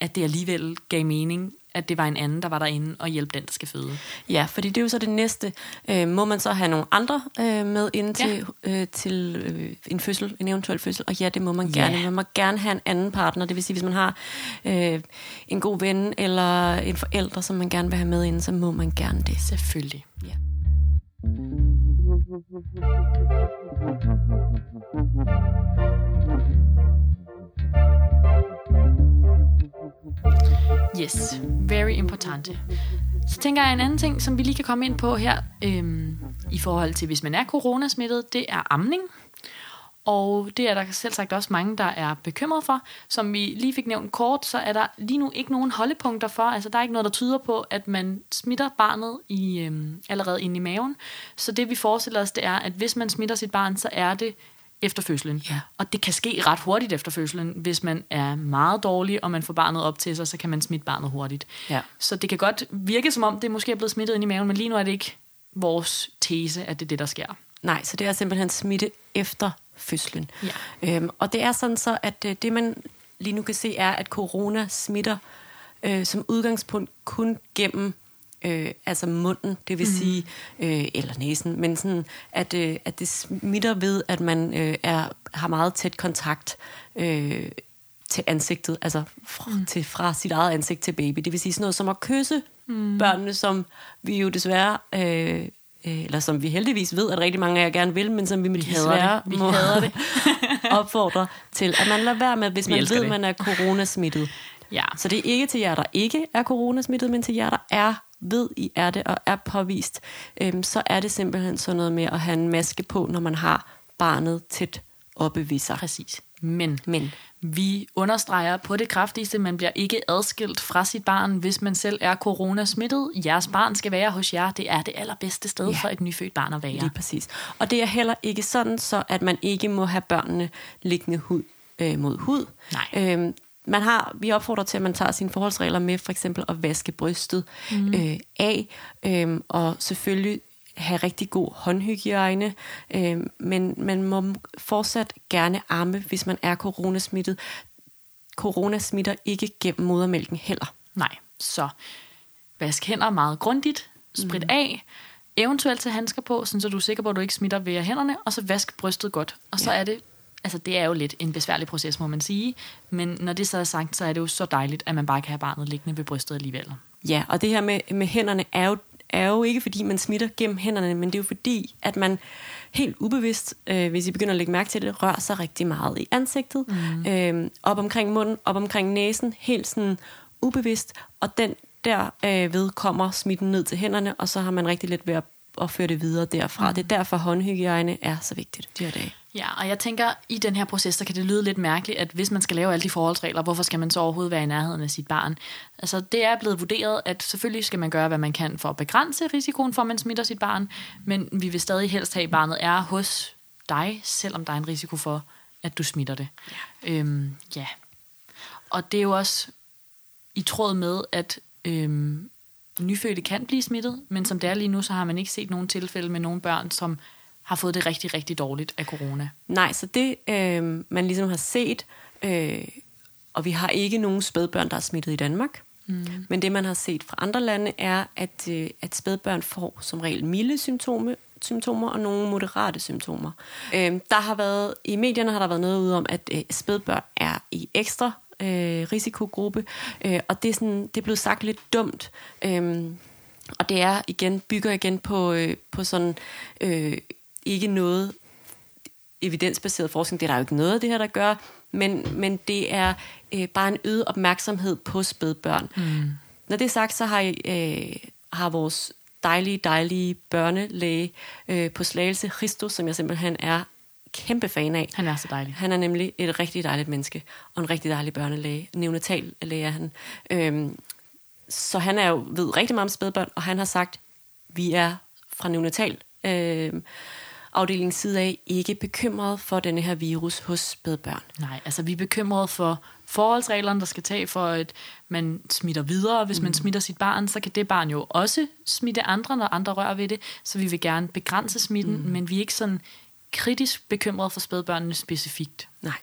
S1: at det alligevel gav mening, at det var en anden, der var derinde og hjælpe den, der skal føde.
S2: Ja, fordi det er jo så det næste. Øh, må man så have nogle andre øh, med ind til, øh, til øh, en fødsel, en eventuel fødsel? Og ja, det må man
S1: Ja.
S2: gerne. Man må gerne have en anden partner. Det vil sige, hvis man har øh, en god ven eller en forælder, som man gerne vil have med ind, så må man gerne det.
S1: Selvfølgelig.
S2: Ja.
S1: Yes, very importante. Så tænker jeg en anden ting, som vi lige kan komme ind på her, øhm, i forhold til, hvis man er coronasmittet, det er amning. Og det er der selv sagt også mange, der er bekymret for. Som vi lige fik nævnt kort, så er der lige nu ikke nogen holdepunkter for. Altså der er ikke noget, der tyder på, at man smitter barnet i, øhm, allerede inde i maven. Så det vi forestiller os, det er, at hvis man smitter sit barn, så er det efter fødslen.
S2: Ja.
S1: Og det kan ske ret hurtigt efter fødslen. Hvis man er meget dårlig, og man får barnet op til sig, så kan man smitte barnet hurtigt.
S2: Ja.
S1: Så det kan godt virke, som om det måske er blevet smittet ind i maven, men lige nu er det ikke vores tese, at det er det, der sker.
S2: Nej, så det er simpelthen smitte efter fødslen.
S1: Ja.
S2: Øhm, og det er sådan så, at øh, det man lige nu kan se er, at corona smitter øh, som udgangspunkt kun gennem øh, altså munden, det vil mm. sige, øh, eller næsen, men sådan, at, øh, at det smitter ved, at man øh, er, har meget tæt kontakt øh, til ansigtet, altså fra, mm. til, fra sit eget ansigt til baby. Det vil sige sådan noget som at kysse mm. børnene, som vi jo desværre... Øh, øh, eller som vi heldigvis ved, at rigtig mange af jer gerne vil, men som vi,
S1: hader
S2: desværre
S1: det. Vi
S2: må
S1: hader det. [LAUGHS]
S2: opfordre til, at man lader være med, hvis
S1: Vi
S2: man ved,
S1: det.
S2: man er coronasmittet.
S1: Ja.
S2: Så det er ikke til jer, der ikke er coronasmittet, men til jer, der er ved, I er det og er påvist. Øhm, så er det simpelthen sådan noget med at have en maske på, når man har barnet tæt oppe ved sig.
S1: Præcis. Men,
S2: Men.
S1: vi understreger på det kraftigste, man bliver ikke adskilt fra sit barn, hvis man selv er coronasmittet. Jeres barn skal være hos jer. Det er det allerbedste sted
S2: Ja.
S1: for et nyfødt barn at være.
S2: Lige præcis. Og det er heller ikke sådan, så at man ikke må have børnene liggende hud øh, mod hud.
S1: Nej.
S2: Øhm, man har, vi opfordrer til, at man tager sine forholdsregler med, for eksempel at vaske brystet mm. øh, af, øh, og selvfølgelig have rigtig god håndhygiejne, øh, men man må fortsat gerne amme, hvis man er coronasmittet. Corona smitter ikke gennem modermælken heller.
S1: Nej, så vask hænder meget grundigt, sprit mm. af, eventuelt tage handsker på, så du er sikker på, at du ikke smitter ved hænderne, og så vask brystet godt. Og så
S2: Ja.
S1: er det, altså det er jo lidt en besværlig proces, må man sige, men når det så er sagt, så er det jo så dejligt, at man bare kan have barnet liggende ved brystet alligevel.
S2: Ja, og det her med, med hænderne er jo, er jo ikke, fordi man smitter gennem hænderne, men det er jo fordi, at man helt ubevidst, øh, hvis I begynder at lægge mærke til det, rører sig rigtig meget i ansigtet, mm. øh, op omkring munden, op omkring næsen, helt sådan ubevidst, og den der øh, ved kommer smitten ned til hænderne, og så har man rigtig let ved at, at føre det videre derfra. Mm. Det er derfor håndhygiejne er så vigtigt de her dage.
S1: Ja, og jeg tænker, i den her proces, så kan det lyde lidt mærkeligt, at hvis man skal lave alle de forholdsregler, hvorfor skal man så overhovedet være i nærheden af sit barn? Altså, det er blevet vurderet, at selvfølgelig skal man gøre, hvad man kan for at begrænse risikoen for, at man smitter sit barn, men vi vil stadig helst have, at barnet er hos dig, selvom der er en risiko for, at du smitter det. Ja. Øhm, ja. Og det er jo også i tråd med, at øhm, nyfødte kan blive smittet, men som det er lige nu, så har man ikke set nogen tilfælde med nogle børn, som har fået det rigtig, rigtig dårligt af corona.
S2: Nej, så det øh, man ligesom har set, øh, og vi har ikke nogen spædbørn, der er smittet i Danmark, mm. men det man har set fra andre lande er, at, øh, at spædbørn får som regel milde symptomer, symptomer og nogle moderate symptomer. Øh, der har været, I medierne har der været noget ud om, at øh, spædbørn er i ekstra øh, risikogruppe, øh, og det er, sådan, det er blevet sagt lidt dumt. Øh, og det er igen bygger igen på, øh, på sådan øh, ikke noget evidensbaseret forskning. Det er der jo ikke noget af det her, der gør, men, men det er øh, bare en øget opmærksomhed på spædbørn. Mm. Når det er sagt, så har, øh, har vores dejlige, dejlige børnelæge øh, på Slagelse, Christus, som jeg simpelthen er kæmpe fan af.
S1: Han er så dejlig.
S2: Han er nemlig et rigtig dejligt menneske, og en rigtig dejlig børnelæge. Neonatal læge er han. Øhm, så han er jo ved rigtig meget om spædbørn, og han har sagt, vi er fra neonatal øh, afdelingens side af ikke bekymret for denne her virus hos spædbørn.
S1: Nej, altså vi er bekymrede for forholdsreglerne, der skal tage for, at man smitter videre. Hvis mm. man smitter sit barn, så kan det barn jo også smitte andre, når andre rører ved det. Så vi vil gerne begrænse smitten, mm. men vi er ikke sådan kritisk bekymrede for spædbørnene specifikt.
S2: Nej.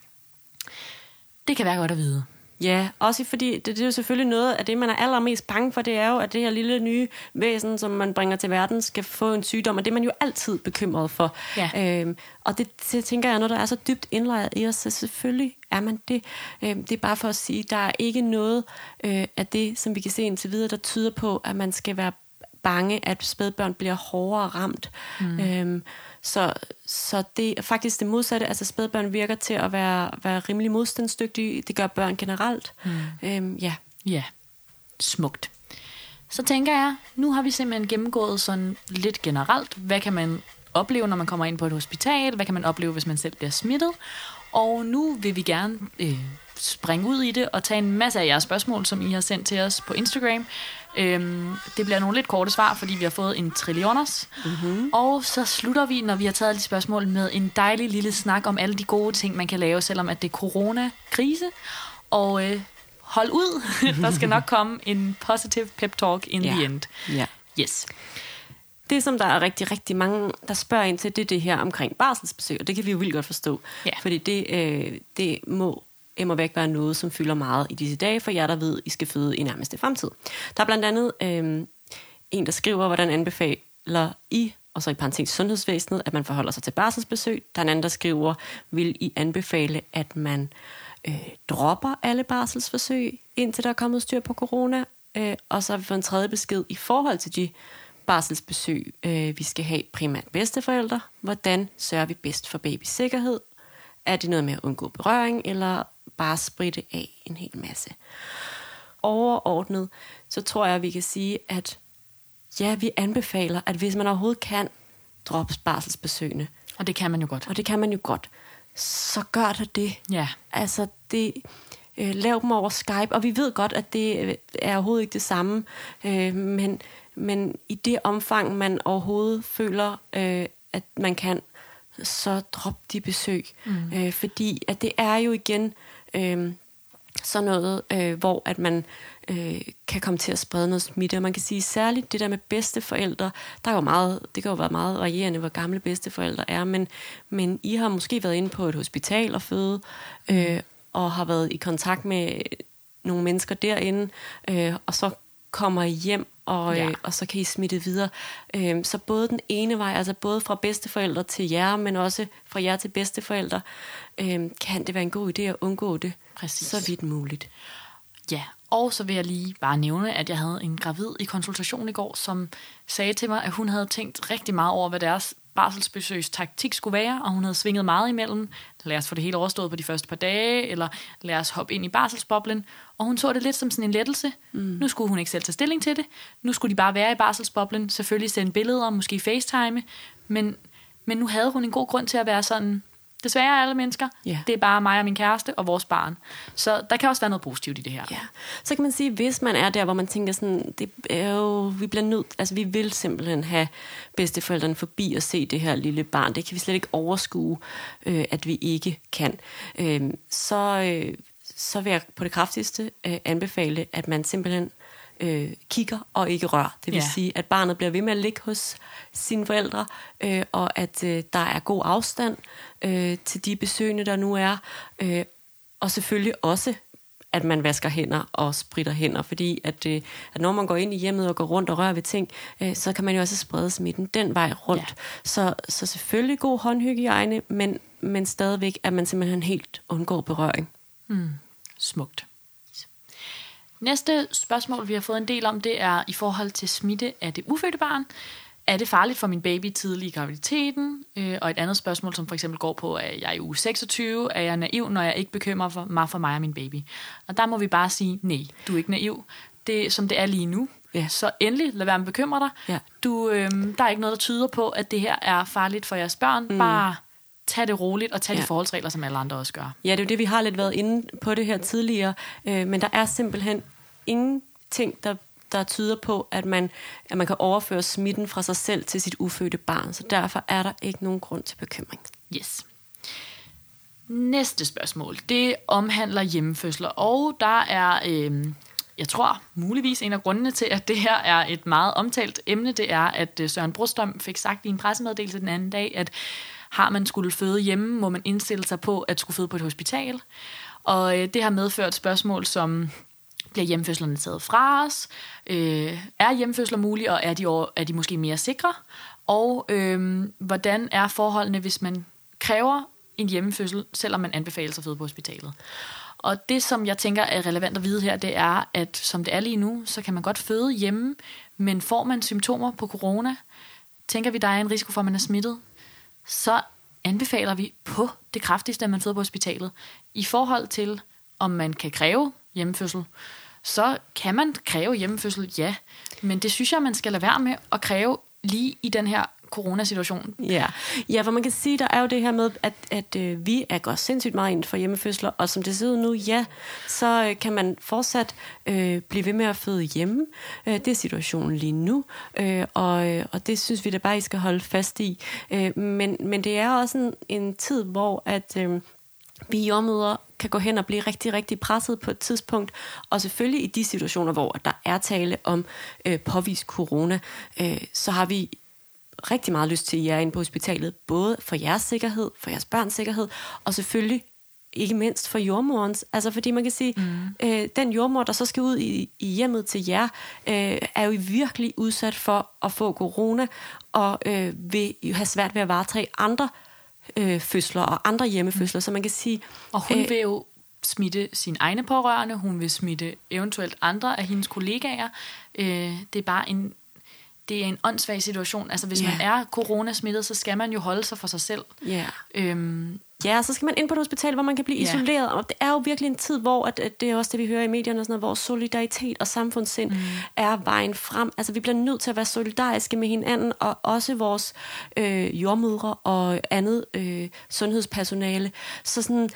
S1: Det kan være godt at vide.
S2: Ja, også fordi det, det er jo selvfølgelig noget af det, man er allermest bange for, det er jo, at det her lille nye væsen, som man bringer til verden, skal få en sygdom, og det er man jo altid bekymret for.
S1: Ja.
S2: Øhm, og det, det tænker jeg er noget, der er så dybt indlejret i os, så selvfølgelig er man det. Øhm, det er bare for at sige, der er ikke noget øh, af det, som vi kan se indtil videre, der tyder på, at man skal være bange, at spædbørn bliver hårdere ramt. Mm. Øhm, så, så det er faktisk det modsatte. Altså spædbørn virker til at være, være rimelig modstandsdygtige. Det gør børn generelt. Mm. Øhm, ja.
S1: Ja, smukt. Så tænker jeg, nu har vi simpelthen gennemgået sådan lidt generelt, hvad kan man opleve, når man kommer ind på et hospital, hvad kan man opleve, hvis man selv bliver smittet. Og nu vil vi gerne øh, springe ud i det og tage en masse af jeres spørgsmål, som I har sendt til os på Instagram. Øhm, det bliver nogle lidt korte svar, fordi vi har fået en trillioners. Mm-hmm. Og så slutter vi, når vi har taget de spørgsmål, med en dejlig lille snak om alle de gode ting, man kan lave, selvom at det er corona-krise. Og øh, hold ud, [LAUGHS] der skal nok komme en positive pep talk in yeah. the end.
S2: Ja.
S1: Yes.
S2: Det, som der er rigtig, rigtig mange, der spørger ind til, det er det her omkring barselsbesøg, og det kan vi jo vildt godt forstå.
S1: Ja.
S2: Fordi det, øh, det må immer væk være noget, som fylder meget i disse dage, for jer, der ved, I skal føde i nærmeste fremtid. Der er blandt andet øh, en, der skriver, hvordan anbefaler I, og så i parentes sundhedsvæsenet, at man forholder sig til barselsbesøg. Der er en anden, der skriver, vil I anbefale, at man øh, dropper alle barselsforsøg, indtil der er kommet styr på corona? Øh, og så har vi fået en tredje besked i forhold til de barselsbesøg, øh, vi skal have primært bedsteforældre. Hvordan sørger vi bedst for babys sikkerhed? Er det noget med at undgå berøring, eller bare spritte af en hel masse. Overordnet, så tror jeg, at vi kan sige, at ja, vi anbefaler, at hvis man overhovedet kan, droppe barselsbesøgende.
S1: Og det kan man jo godt.
S2: Og det kan man jo godt. Så gør det det.
S1: Ja.
S2: Altså, det, øh, lav dem over Skype, og vi ved godt, at det øh, er overhovedet ikke det samme, øh, men, men i det omfang, man overhovedet føler, øh, at man kan, så drop de besøg. Mm. Øh, fordi at det er jo igen øh, sådan noget, øh, hvor at man øh, kan komme til at sprede noget smitte. Og man kan sige særligt det der med bedsteforældre, der er jo meget, det kan jo være meget varierende, hvor gamle bedsteforældre er, men, men I har måske været inde på et hospital og føde, øh, og har været i kontakt med nogle mennesker derinde, øh, og så kommer I hjem, og, ja. øh, og så kan I smitte videre. Øh, så både den ene vej, altså både fra bedsteforældre til jer, men også fra jer til bedsteforældre, øh, kan det være en god idé at undgå det
S1: Præcis.
S2: så vidt muligt.
S1: Ja, og så vil jeg lige bare nævne, at jeg havde en gravid i konsultation i går, som sagde til mig, at hun havde tænkt rigtig meget over, hvad deres barselsbesøgs taktik skulle være, og hun havde svinget meget imellem, lad os få det hele overstået på de første par dage, eller lad os hoppe ind i barselsboblen, og hun så det lidt som sådan en lettelse. Mm. Nu skulle hun ikke selv tage stilling til det, nu skulle de bare være i barselsboblen, selvfølgelig sende billeder, måske facetime, men, men nu havde hun en god grund til at være sådan, Desværre er alle mennesker.
S2: Ja.
S1: Det er bare mig og min kæreste og vores barn. Så der kan også være noget positivt i det her.
S2: Ja. Så kan man sige, hvis man er der, hvor man tænker sådan, det er jo, vi bliver nødt, altså vi vil simpelthen have bedsteforældrene forbi og se det her lille barn. Det kan vi slet ikke overskue, øh, at vi ikke kan. Øh, så, øh, så vil jeg på det kraftigste øh, anbefale, at man simpelthen øh, kigger og ikke rører. Det vil
S1: Ja.
S2: sige, at barnet bliver ved med at ligge hos sine forældre, øh, og at øh, der er god afstand øh, til de besøgende, der nu er. Øh, og selvfølgelig også, at man vasker hænder og spritter hænder, fordi at, øh, at når man går ind i hjemmet og går rundt og rører ved ting, øh, så kan man jo også sprede smitten den vej rundt.
S1: Ja.
S2: Så, så selvfølgelig god håndhygiejne, men, men stadigvæk, at man simpelthen helt undgår berøring.
S1: Smukt. Næste spørgsmål, vi har fået en del om, det er i forhold til smitte af det ufødte barn. Er det farligt for min baby tidlig i graviditeten? Øh, og et andet spørgsmål, som for eksempel går på, at jeg er i uge 26, er jeg naiv, når jeg ikke bekymrer for mig for mig og min baby? Og der må vi bare sige, nej, du er ikke naiv. Det som det er lige nu.
S2: Ja.
S1: Så endelig, lad være med at bekymre dig.
S2: Ja.
S1: Du, øh, der er ikke noget, der tyder på, at det her er farligt for jeres børn. Mm. Bare tag det roligt, og tag ja. De forholdsregler, som alle andre også gør.
S2: Ja, det er jo det, vi har lidt været inde på det her tidligere, øh, men der er simpelthen ingenting, der, der tyder på, at man, at man kan overføre smitten fra sig selv til sit ufødte barn, så derfor er der ikke nogen grund til bekymring.
S1: Yes. Næste spørgsmål, det omhandler hjemmefødsler, og der er, øh, jeg tror muligvis en af grundene til, at det her er et meget omtalt emne, det er, at øh, Søren Brostrøm fik sagt i en pressemeddelelse den anden dag, at har man skulle føde hjemme, må man indstille sig på at skulle føde på et hospital. Og øh, det har medført spørgsmål som, bliver hjemmefødslerne taget fra os? Øh, er hjemmefødsler mulige, og er de, over, er de måske mere sikre? Og øh, hvordan er forholdene, hvis man kræver en hjemmefødsel, selvom man anbefales at føde på hospitalet? Og det, som jeg tænker er relevant at vide her, det er, at som det er lige nu, så kan man godt føde hjemme, men får man symptomer på corona, tænker vi, der er en risiko for, at man er smittet, så anbefaler vi på det kraftigste, at man føder på hospitalet. I forhold til, om man kan kræve hjemmefødsel, så kan man kræve hjemmefødsel, ja. Men det synes jeg, man skal lade være med at kræve lige i den her coronasituation.
S2: Ja. ja, for man kan sige, der er jo det her med, at, at øh, vi er gået sindssygt meget ind for hjemmefødsler, og som det ser ud nu, ja, så øh, kan man fortsat øh, blive ved med at føde hjemme. Øh, det er situationen lige nu, øh, og, øh, og det synes vi da bare, I skal holde fast i. Øh, men, men det er også en, en tid, hvor at... Øh, vi jordmøder kan gå hen og blive rigtig, rigtig presset på et tidspunkt. Og selvfølgelig i de situationer, hvor der er tale om øh, påvist corona, øh, så har vi rigtig meget lyst til, at I er inde på hospitalet, både for jeres sikkerhed, for jeres børns sikkerhed, og selvfølgelig ikke mindst for jordmorens. Altså fordi man kan sige, mm. øh, den jordmor, der så skal ud i, i hjemmet til jer, øh, er jo virkelig udsat for at få corona, og øh, vil jo have svært ved at varetage andre øh, fødsler og andre hjemmefødsler. Så man kan sige...
S1: Og hun
S2: øh,
S1: vil jo smitte sine egne pårørende, hun vil smitte eventuelt andre af hendes kollegaer. Øh, det er bare en, det er en åndssvag situation. Altså hvis
S2: Ja.
S1: man er coronasmittet, så skal man jo holde sig for sig selv.
S2: Ja.
S1: Øhm,
S2: Ja, så skal man ind på et hospital, hvor man kan blive
S1: Ja.
S2: isoleret. Og det er jo virkelig en tid, hvor at, at det er også det, vi hører i medierne, og sådan noget, hvor solidaritet og samfundssind mm. er vejen frem. Altså, vi bliver nødt til at være solidariske med hinanden, og også vores øh, jordmødre og andet øh, sundhedspersonale. Så sådan,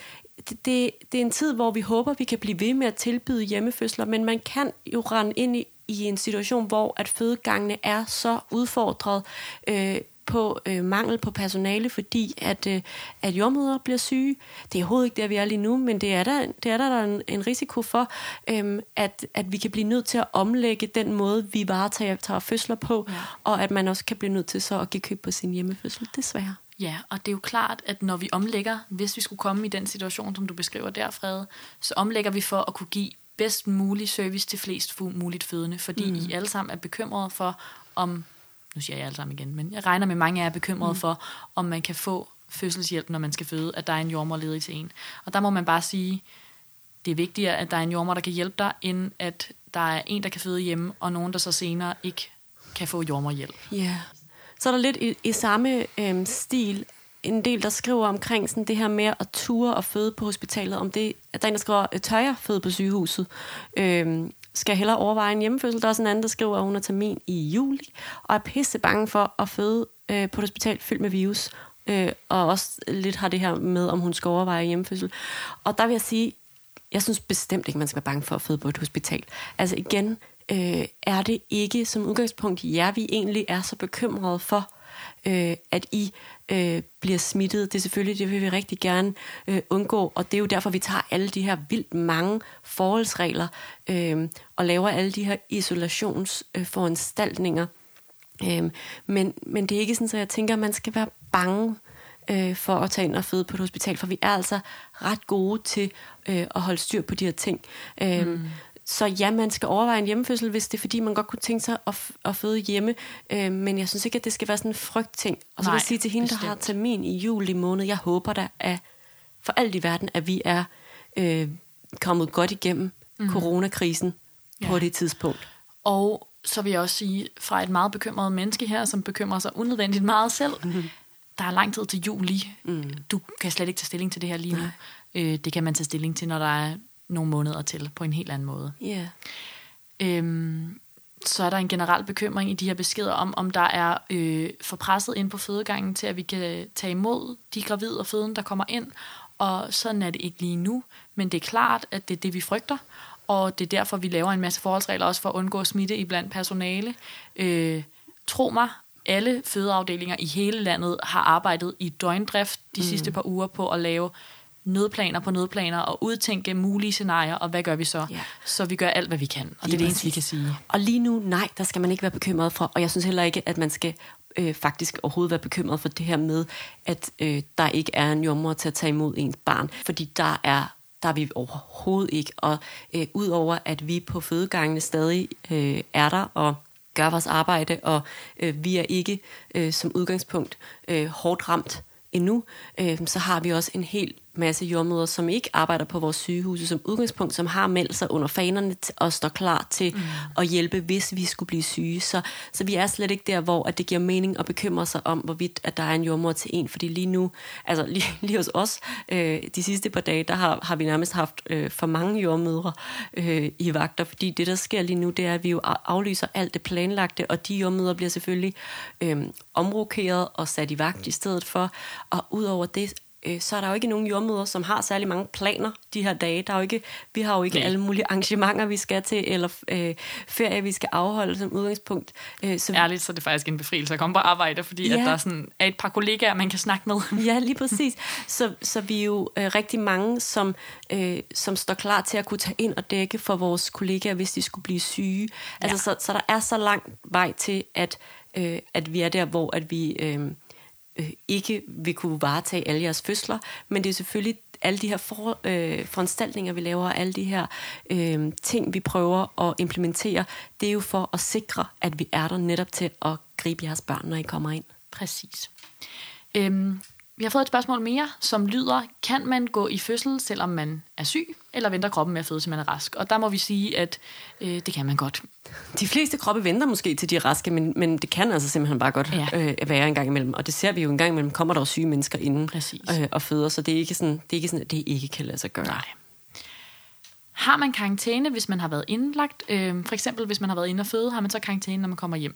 S2: det, det, det er en tid, hvor vi håber, vi kan blive ved med at tilbyde hjemmefødsler, men man kan jo rende ind i, i en situation, hvor at fødegangene er så udfordret øh, på øh, mangel på personale, fordi at, øh, at jordmødre bliver syge. Det er overhovedet ikke der, vi er lige nu, men det er der, det er der, der er en, en risiko for, øh, at, at vi kan blive nødt til at omlægge den måde, vi varetager tager fødsler på, ja. og at man også kan blive nødt til så at give køb på sin hjemmefødsel, desværre.
S1: Ja, og det er jo klart, at når vi omlægger, hvis vi skulle komme i den situation, som du beskriver der, Frede, så omlægger vi for at kunne give bedst mulig service til flest muligt fødende, fordi mm. I alle sammen er bekymrede for, om, nu siger jeg alle sammen igen, men jeg regner med, mange af jer er bekymrede mm. for, om man kan få fødselshjælp, når man skal føde, at der er en jordmor ledig til en. Og der må man bare sige, det er vigtigere, at der er en jordmor, der kan hjælpe dig, end at der er en, der kan føde hjemme, og nogen, der så senere ikke kan få jordmorhjælp.
S2: Ja. Yeah. Så er der lidt i, i samme øhm, stil en del, der skriver omkring sådan det her med at ture og føde på hospitalet. Om det, at der er en, der skriver, øh, tør jeg føde på sygehuset? Øhm, skal jeg hellere overveje en hjemmefødsel? Der er også en anden, der skriver, at hun har termin i juli, og er pisse bange for at føde øh, på et hospital fyldt med virus. øh, og også lidt har det her med, om hun skal overveje hjemmefødsel. Og der vil jeg sige, jeg synes bestemt ikke, man skal være bange for at føde på et hospital. Altså igen, øh, er det ikke som udgangspunkt jer, vi egentlig er så bekymrede for, øh, at I øh, bliver smittet. Det er selvfølgelig, det vil vi rigtig gerne øh, undgå, og det er jo derfor, vi tager alle de her vildt mange forholdsregler øh, og laver alle de her isolationsforanstaltninger. Øh, men, men det er ikke sådan, at jeg tænker, at man skal være bange øh, for at tage ind og føde på et hospital, for vi er altså ret gode til øh, at holde styr på de her ting. Øh, mm. Så ja, man skal overveje en hjemmefødsel, hvis det er fordi, man godt kunne tænke sig at, at føde hjemme. Øh, men jeg synes ikke, at det skal være sådan en frygtting. Og så Nej, vil jeg sige til hende, bestemt. der har termin i juli måned, jeg håber da at for alt i verden, at vi er øh, kommet godt igennem mm. coronakrisen ja. på det tidspunkt.
S1: Og så vil jeg også sige, fra et meget bekymret menneske her, som bekymrer sig unødvendigt meget selv, mm. der er lang tid til juli. Mm. Du kan slet ikke tage stilling til det her lige nu. Øh, det kan man tage stilling til, når der er nogle måneder til på en helt anden måde.
S2: Yeah.
S1: Øhm, så er der en generel bekymring i de her beskeder om, om der er øh, for presset ind på fødegangen til, at vi kan tage imod de gravide og føden, der kommer ind. Og sådan er det ikke lige nu, men det er klart, at det er det, vi frygter. Og det er derfor, vi laver en masse forholdsregler også for at undgå smitte i blandt personale. Øh, tro mig, alle fødeafdelinger i hele landet har arbejdet i døgndrift de mm. sidste par uger på at lave nødplaner på nødplaner og udtænke mulige scenarier, og hvad gør vi så? Ja. Så vi gør alt, hvad vi kan, og det er det eneste, vi kan sige.
S2: Og lige nu, nej, der skal man ikke være bekymret for, og jeg synes heller ikke, at man skal øh, faktisk overhovedet være bekymret for det her med, at øh, der ikke er en jordmor til at tage imod ens barn, fordi der er der er vi overhovedet ikke. Og øh, udover at vi på fødegangene stadig øh, er der og gør vores arbejde, og øh, vi er ikke øh, som udgangspunkt øh, hårdt ramt endnu, øh, så har vi også en helt masse jordmøder, som ikke arbejder på vores sygehuse som udgangspunkt, som har meldt sig under fanerne og står klar til mm. at hjælpe, hvis vi skulle blive syge. Så, så vi er slet ikke der, hvor at det giver mening at bekymre sig om, hvorvidt at der er en jordmor til en. Fordi lige nu, altså lige, [LAUGHS] lige hos os, øh, de sidste par dage, der har, har vi nærmest haft øh, for mange jordmødre øh, i vagter. Fordi det, der sker lige nu, det er, at vi jo aflyser alt det planlagte, og de jordmøder bliver selvfølgelig øh, omrokeret og sat i vagt i stedet for. Og udover det, øh, så er der jo ikke nogen jordmøder, som har særlig mange planer de her dage. Der er jo ikke, vi har jo ikke Nej. alle mulige arrangementer, vi skal til, eller øh, ferie, vi skal afholde som udgangspunkt.
S1: Øh, så Ærligt, så er det faktisk en befrielse at komme på arbejde, fordi ja. at der sådan er et par kollegaer, man kan snakke med. [LAUGHS]
S2: ja, lige [LAUGHS] præcis. Så, så vi er jo øh, rigtig mange, som, øh, som står klar til at kunne tage ind og dække for vores kollegaer, hvis de skulle blive syge. Altså, ja. så, så der er så lang vej til, at, øh, at vi er der, hvor at vi... Øh, øh, ikke vil kunne varetage alle jeres fødsler, men det er selvfølgelig alle de her for, øh, foranstaltninger, vi laver, alle de her øh, ting, vi prøver at implementere, det er jo for at sikre, at vi er der netop til at gribe jeres børn, når I kommer ind.
S1: Præcis. Øhm, vi har fået et spørgsmål mere, som lyder, kan man gå i fødsel, selvom man er syg, eller venter kroppen med at føde, til man er rask? Og der må vi sige, at øh, det kan man godt.
S2: De fleste kroppe venter måske til de er raske, men, men det kan altså simpelthen bare godt ja. øh, være en gang imellem. Og det ser vi jo en gang imellem, kommer der jo syge mennesker inden øh, og føder, så det er ikke sådan, det er ikke sådan, at det ikke kan lade sig gøre.
S1: Nej. Har man karantæne, hvis man har været indlagt? Øh, for eksempel, hvis man har været inde og føde, har man så karantæne, når man kommer hjem?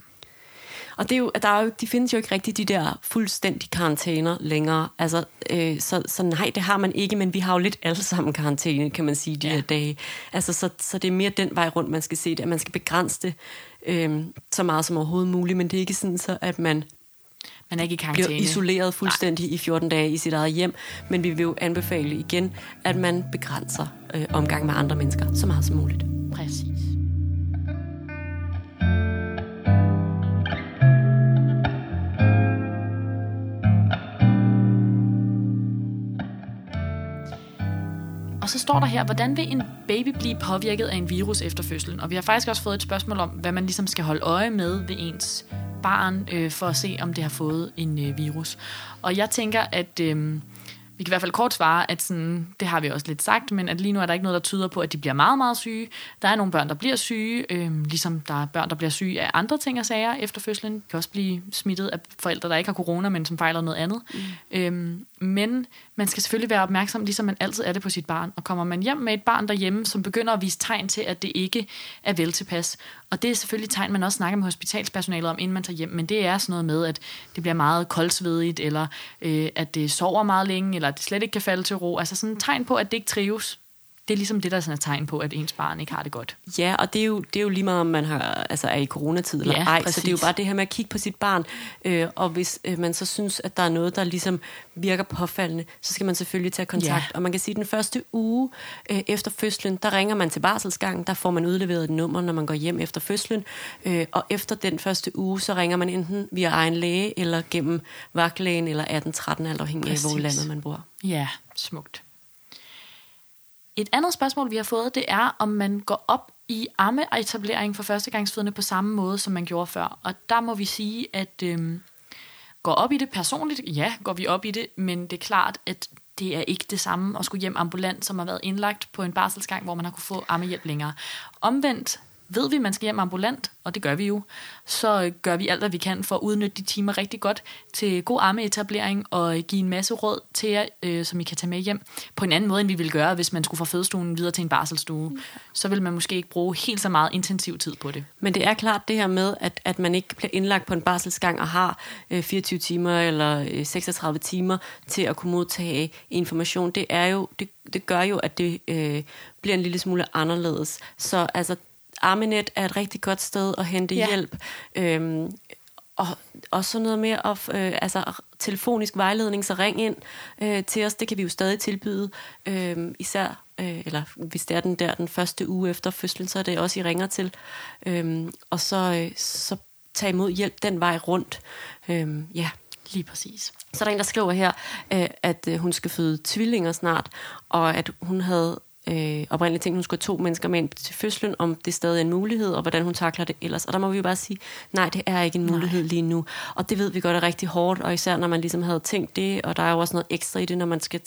S2: Og det er jo, der er jo, de findes jo ikke rigtig de der fuldstændige karantæner længere. Altså, øh, så, så nej, det har man ikke, men vi har jo lidt alle sammen karantæne, kan man sige, de ja. her dage. Altså, så, så det er mere den vej rundt, man skal se det, at man skal begrænse det øh, så meget som overhovedet muligt, men det er ikke sådan så, at man
S1: man er ikke i karantæne.
S2: bliver isoleret fuldstændig Nej. i 14 dage i sit eget hjem, men vi vil jo anbefale igen, at man begrænser øh, omgang med andre mennesker så meget som muligt.
S1: Præcis. Og så står der her, hvordan vil en baby blive påvirket af en virus efter fødslen? Og vi har faktisk også fået et spørgsmål om, hvad man ligesom skal holde øje med ved ens barn, øh, for at se, om det har fået en øh, virus. Og jeg tænker, at øh, vi kan i hvert fald kort svare, at sådan, det har vi også lidt sagt, men at lige nu er der ikke noget, der tyder på, at de bliver meget, meget syge. Der er nogle børn, der bliver syge, øh, ligesom der er børn, der bliver syge af andre ting og sager efter fødslen. De kan også blive smittet af forældre, der ikke har corona, men som fejler noget andet. Mm. Øh, men man skal selvfølgelig være opmærksom, ligesom man altid er det på sit barn. Og kommer man hjem med et barn derhjemme, som begynder at vise tegn til, at det ikke er vel tilpas. Og det er selvfølgelig tegn, man også snakker med hospitalspersonalet om, inden man tager hjem. Men det er sådan noget med, at det bliver meget koldsvedigt, eller øh, at det sover meget længe, eller at det slet ikke kan falde til ro. Altså sådan et tegn på, at det ikke trives det er ligesom det, der er sådan et tegn på, at ens barn ikke har det godt.
S2: Ja, og det er jo, det er jo lige meget, om man har, altså er i coronatid eller ja, ej. Præcis. Så det er jo bare det her med at kigge på sit barn. Øh, og hvis øh, man så synes, at der er noget, der ligesom virker påfaldende, så skal man selvfølgelig tage kontakt. Ja. Og man kan sige, at den første uge øh, efter fødslen, der ringer man til barselsgangen. Der får man udleveret et nummer, når man går hjem efter fødslen. Øh, og efter den første uge, så ringer man enten via egen læge, eller gennem vagtlægen, eller 1813, alt afhængig af, hvor landet man bor.
S1: Ja, smukt. Et andet spørgsmål, vi har fået, det er, om man går op i ammeetablering for førstegangsfødende på samme måde, som man gjorde før. Og der må vi sige, at øhm, går op i det personligt, ja, går vi op i det, men det er klart, at det er ikke det samme at skulle hjem ambulant, som har været indlagt på en barselsgang, hvor man har kunne få ammehjælp længere. Omvendt ved vi, at man skal hjem ambulant, og det gør vi jo, så gør vi alt, hvad vi kan for at udnytte de timer rigtig godt til god armeetablering og give en masse råd til jer, øh, som I kan tage med hjem på en anden måde, end vi ville gøre, hvis man skulle fra fødestuen videre til en barselstue. Mm. Så vil man måske ikke bruge helt så meget intensiv tid på det.
S2: Men det er klart det her med, at, at man ikke bliver indlagt på en barselsgang og har øh, 24 timer eller øh, 36 timer til at kunne modtage information. Det er jo det, det gør jo, at det øh, bliver en lille smule anderledes. Så altså, Arminet er et rigtig godt sted at hente ja. hjælp. Øhm, og også sådan noget med at, øh, altså, telefonisk vejledning, så ring ind øh, til os. Det kan vi jo stadig tilbyde, øh, især øh, eller hvis det er den der den første uge efter fødslen, så er det også, I ringer til. Øh, og så, øh, så tag imod hjælp den vej rundt. Øh, ja.
S1: Lige præcis.
S2: Så er der en, der skriver her, øh, at øh, hun skal føde tvillinger snart, og at hun havde øh, oprindeligt tænkt, at hun skulle have to mennesker med ind til fødslen, om det stadig er en mulighed, og hvordan hun takler det ellers. Og der må vi jo bare sige, nej, det er ikke en mulighed nej. lige nu. Og det ved vi godt er rigtig hårdt, og især når man ligesom havde tænkt det, og der er jo også noget ekstra i det, når man skal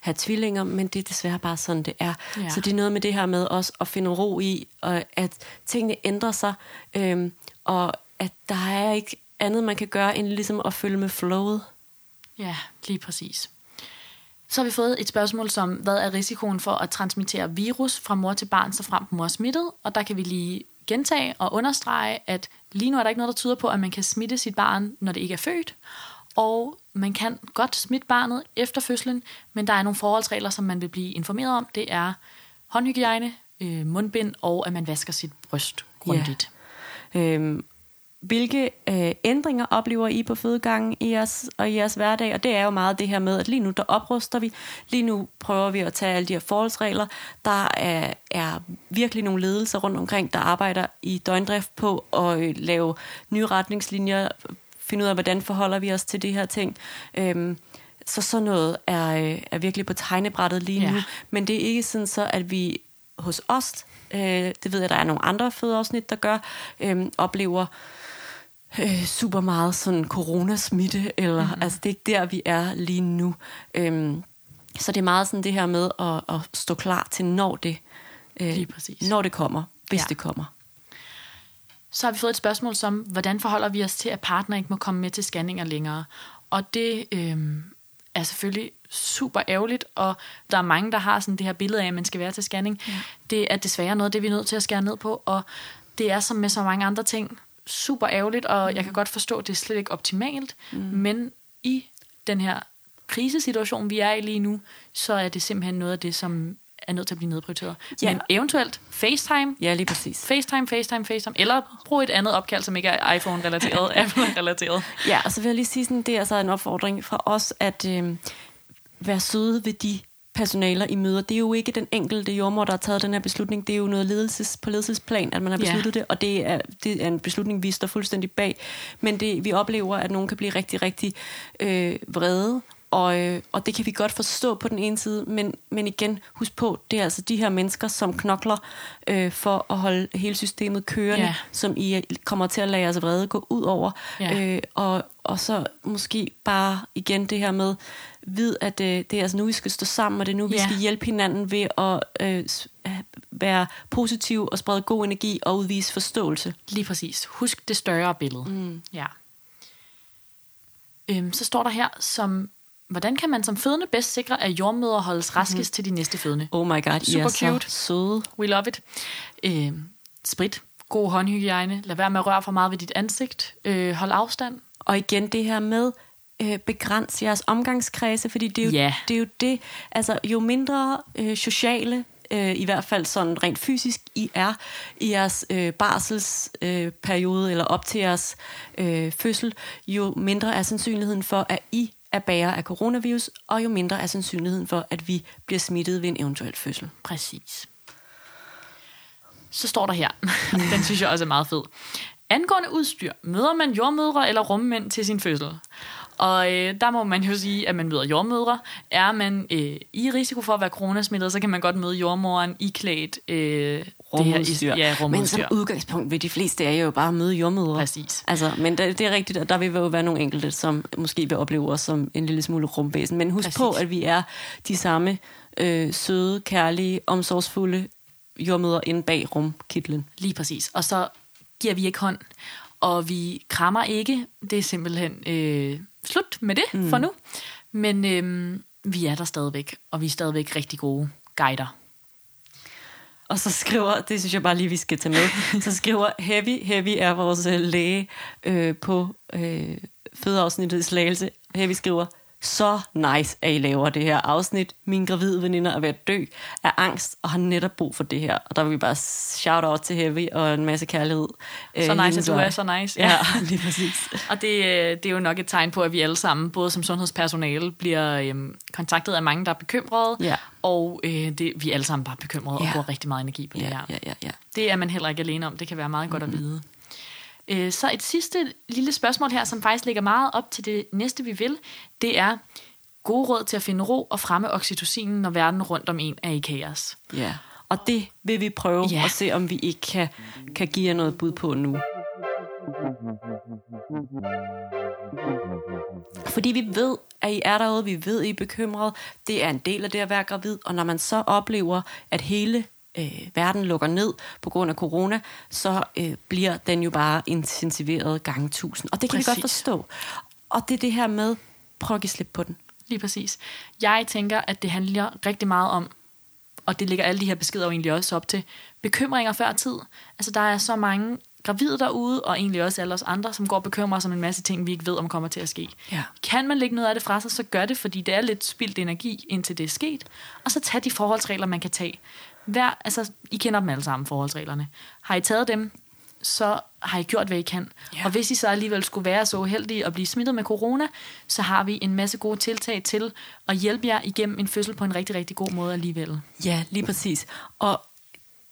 S2: have tvillinger, men det er desværre bare sådan, det er. Ja. Så det er noget med det her med også at finde ro i, og at tingene ændrer sig, øh, og at der er ikke andet, man kan gøre, end ligesom at følge med flowet.
S1: Ja, lige præcis. Så har vi fået et spørgsmål som, hvad er risikoen for at transmittere virus fra mor til barn, så frem mor er smittet? Og der kan vi lige gentage og understrege, at lige nu er der ikke noget, der tyder på, at man kan smitte sit barn, når det ikke er født. Og man kan godt smitte barnet efter fødslen, men der er nogle forholdsregler, som man vil blive informeret om. Det er håndhygiejne, øh, mundbind og at man vasker sit bryst grundigt.
S2: Ja. Øhm, hvilke øh, ændringer oplever I på fødegangen i jeres, og i jeres hverdag? Og det er jo meget det her med, at lige nu der opruster vi. Lige nu prøver vi at tage alle de her forholdsregler. Der er, er virkelig nogle ledelser rundt omkring, der arbejder i døgndrift på at øh, lave nye retningslinjer, finde ud af, hvordan forholder vi os til de her ting. Øhm, så sådan noget er, øh, er virkelig på tegnebrættet lige ja. nu. Men det er ikke sådan så, at vi hos os, øh, det ved jeg, der er nogle andre fødeafsnit, der gør, øh, oplever øh, super meget sådan coronasmitte, eller mm-hmm. altså det er ikke der, vi er lige nu. Øhm, så det er meget sådan det her med at, at stå klar til, når det, øh, lige præcis. når det kommer, hvis ja. det kommer.
S1: Så har vi fået et spørgsmål som, hvordan forholder vi os til, at partner ikke må komme med til scanninger længere? Og det øh, er selvfølgelig super ærgerligt, og der er mange, der har sådan det her billede af, at man skal være til scanning. Ja. Det er desværre noget, det vi er nødt til at skære ned på, og det er som med så mange andre ting, super ærgerligt, og mm. jeg kan godt forstå, at det er slet ikke optimalt, mm. men i den her krisesituation, vi er i lige nu, så er det simpelthen noget af det, som er nødt til at blive nedprioriteret. Ja. Men eventuelt FaceTime.
S2: Ja, lige præcis.
S1: FaceTime, FaceTime, FaceTime. Eller brug et andet opkald, som ikke er iPhone-relateret, [LAUGHS] Apple-relateret.
S2: Ja, og så vil jeg lige sige, sådan, det er altså en opfordring fra os, at øh, være søde ved de personaler i møder. Det er jo ikke den enkelte jordmor, der har taget den her beslutning. Det er jo noget ledelses, på ledelsesplan, at man har besluttet ja. det, og det er, det er en beslutning, vi står fuldstændig bag. Men det, vi oplever, at nogen kan blive rigtig, rigtig øh, vrede Og, øh, og det kan vi godt forstå på den ene side, men, men igen, husk på, det er altså de her mennesker, som knokler øh, for at holde hele systemet kørende,
S1: Ja.
S2: som I kommer til at lade jeres vrede gå ud over.
S1: Ja.
S2: Øh, og, og så måske bare igen det her med, vid at øh, det er altså nu, vi skal stå sammen, og det er nu, vi
S1: Ja.
S2: skal hjælpe hinanden ved at øh, være positiv og sprede god energi og udvise forståelse.
S1: Lige præcis. Husk det større billede. Mm. Ja. Øhm, så står der her, som, hvordan kan man som fødende bedst sikre, at jordmøder holdes raskest mm. til de næste fødende?
S2: Oh my god,
S1: Super
S2: er så
S1: cute.
S2: søde.
S1: We love it. Øhm, sprit. God håndhygiejne. Lad være med at røre for meget ved dit ansigt. Øh, hold afstand.
S2: Og igen det her med, øh, begrænse jeres omgangskredse, fordi det er jo,
S1: Ja.
S2: det, er jo det, altså jo mindre øh, sociale, øh, i hvert fald sådan rent fysisk, I er i jeres øh, barselsperiode, øh, periode, eller op til jeres øh, fødsel, jo mindre er sandsynligheden for, at I er bærer af coronavirus, og jo mindre er sandsynligheden for, at vi bliver smittet ved en eventuel fødsel.
S1: Præcis. Så står der her, [LAUGHS] den synes jeg også er meget fed. Angående udstyr, møder man jordmødre eller rummænd til sin fødsel? Og øh, der må man jo sige, at man møder jordmødre. Er man øh, i risiko for at være coronasmittet, så kan man godt møde jordmoren i klædt øh, det her,
S2: Rumudstyr.
S1: ja,
S2: Men
S1: rumudstyr.
S2: som udgangspunkt vil de fleste af jer jo bare møde jordmødre.
S1: Præcis.
S2: Altså, men det, det er rigtigt, at der vil jo være nogle enkelte, som måske vil opleve os som en lille smule rumvæsen. Men husk
S1: Præcis.
S2: på, at vi er de samme øh, søde, kærlige, omsorgsfulde jordmøder inde bag rumkitlen.
S1: Lige præcis. Og så giver vi ikke hånd, og vi krammer ikke. Det er simpelthen øh, slut med det mm. for nu. Men øh, vi er der stadigvæk, og vi er stadigvæk rigtig gode guider.
S2: Og så skriver, det synes jeg bare lige, vi skal tage med, [LAUGHS] så skriver Heavy, Heavy er vores øh, læge øh, på øh, fødeafsnittet i Slagelse. Heavy skriver, så nice, at I laver det her afsnit. Min gravide veninder er ved at dø af angst, og har netop brug for det her. Og der vil vi bare shout out til Heavy og en masse kærlighed. øh,
S1: Så nice, at du er så nice.
S2: Ja, [LAUGHS] lige præcis.
S1: Og det, øh, det er jo nok et tegn på, at vi alle sammen, både som sundhedspersonale, bliver øhm, kontaktet af mange, der er bekymrede,
S2: Ja.
S1: og øh, det, vi er alle sammen bare bekymrede
S2: Ja.
S1: og bruger rigtig meget energi på det
S2: Ja,
S1: her.
S2: ja, ja, ja.
S1: Det er man heller ikke alene om. Det kan være meget godt at vide. Øh, Så et sidste lille spørgsmål her, som faktisk ligger meget op til det næste, vi vil, det er gode råd til at finde ro og fremme oxytocinen, når verden rundt om en er i kaos.
S2: ja. Og det vil vi prøve
S1: Ja.
S2: at se, om vi ikke kan, kan give jer noget bud på nu. Fordi vi ved, at I er derude, vi ved, at I er bekymrede. Det er en del af det at være gravid, og når man så oplever, at hele øh, verden lukker ned på grund af corona, så øh, bliver den jo bare intensiveret gange tusind. Og det kan vi godt
S1: Præcis.
S2: forstå. Og det er det her med, prøv at give slip på den.
S1: Lige præcis. Jeg tænker, at det handler rigtig meget om, og det ligger alle de her beskeder jo egentlig også op til, bekymringer før tid. Altså, der er så mange gravide derude, og egentlig også alle os andre, som går og bekymrer sig om en masse ting, vi ikke ved, om kommer til at ske.
S2: Ja.
S1: Kan man lægge noget af det fra sig, så gør det, fordi det er lidt spildt energi, indtil det er sket. Og så tag de forholdsregler, man kan tage. Hver, altså, I kender dem alle sammen, forholdsreglerne. Har I taget dem, så har I gjort, hvad I kan.
S2: Ja.
S1: Og hvis I så alligevel skulle være så uheldige at blive smittet med corona, så har vi en masse gode tiltag til at hjælpe jer igennem en fødsel på en rigtig, rigtig god måde alligevel.
S2: Ja, lige præcis. Og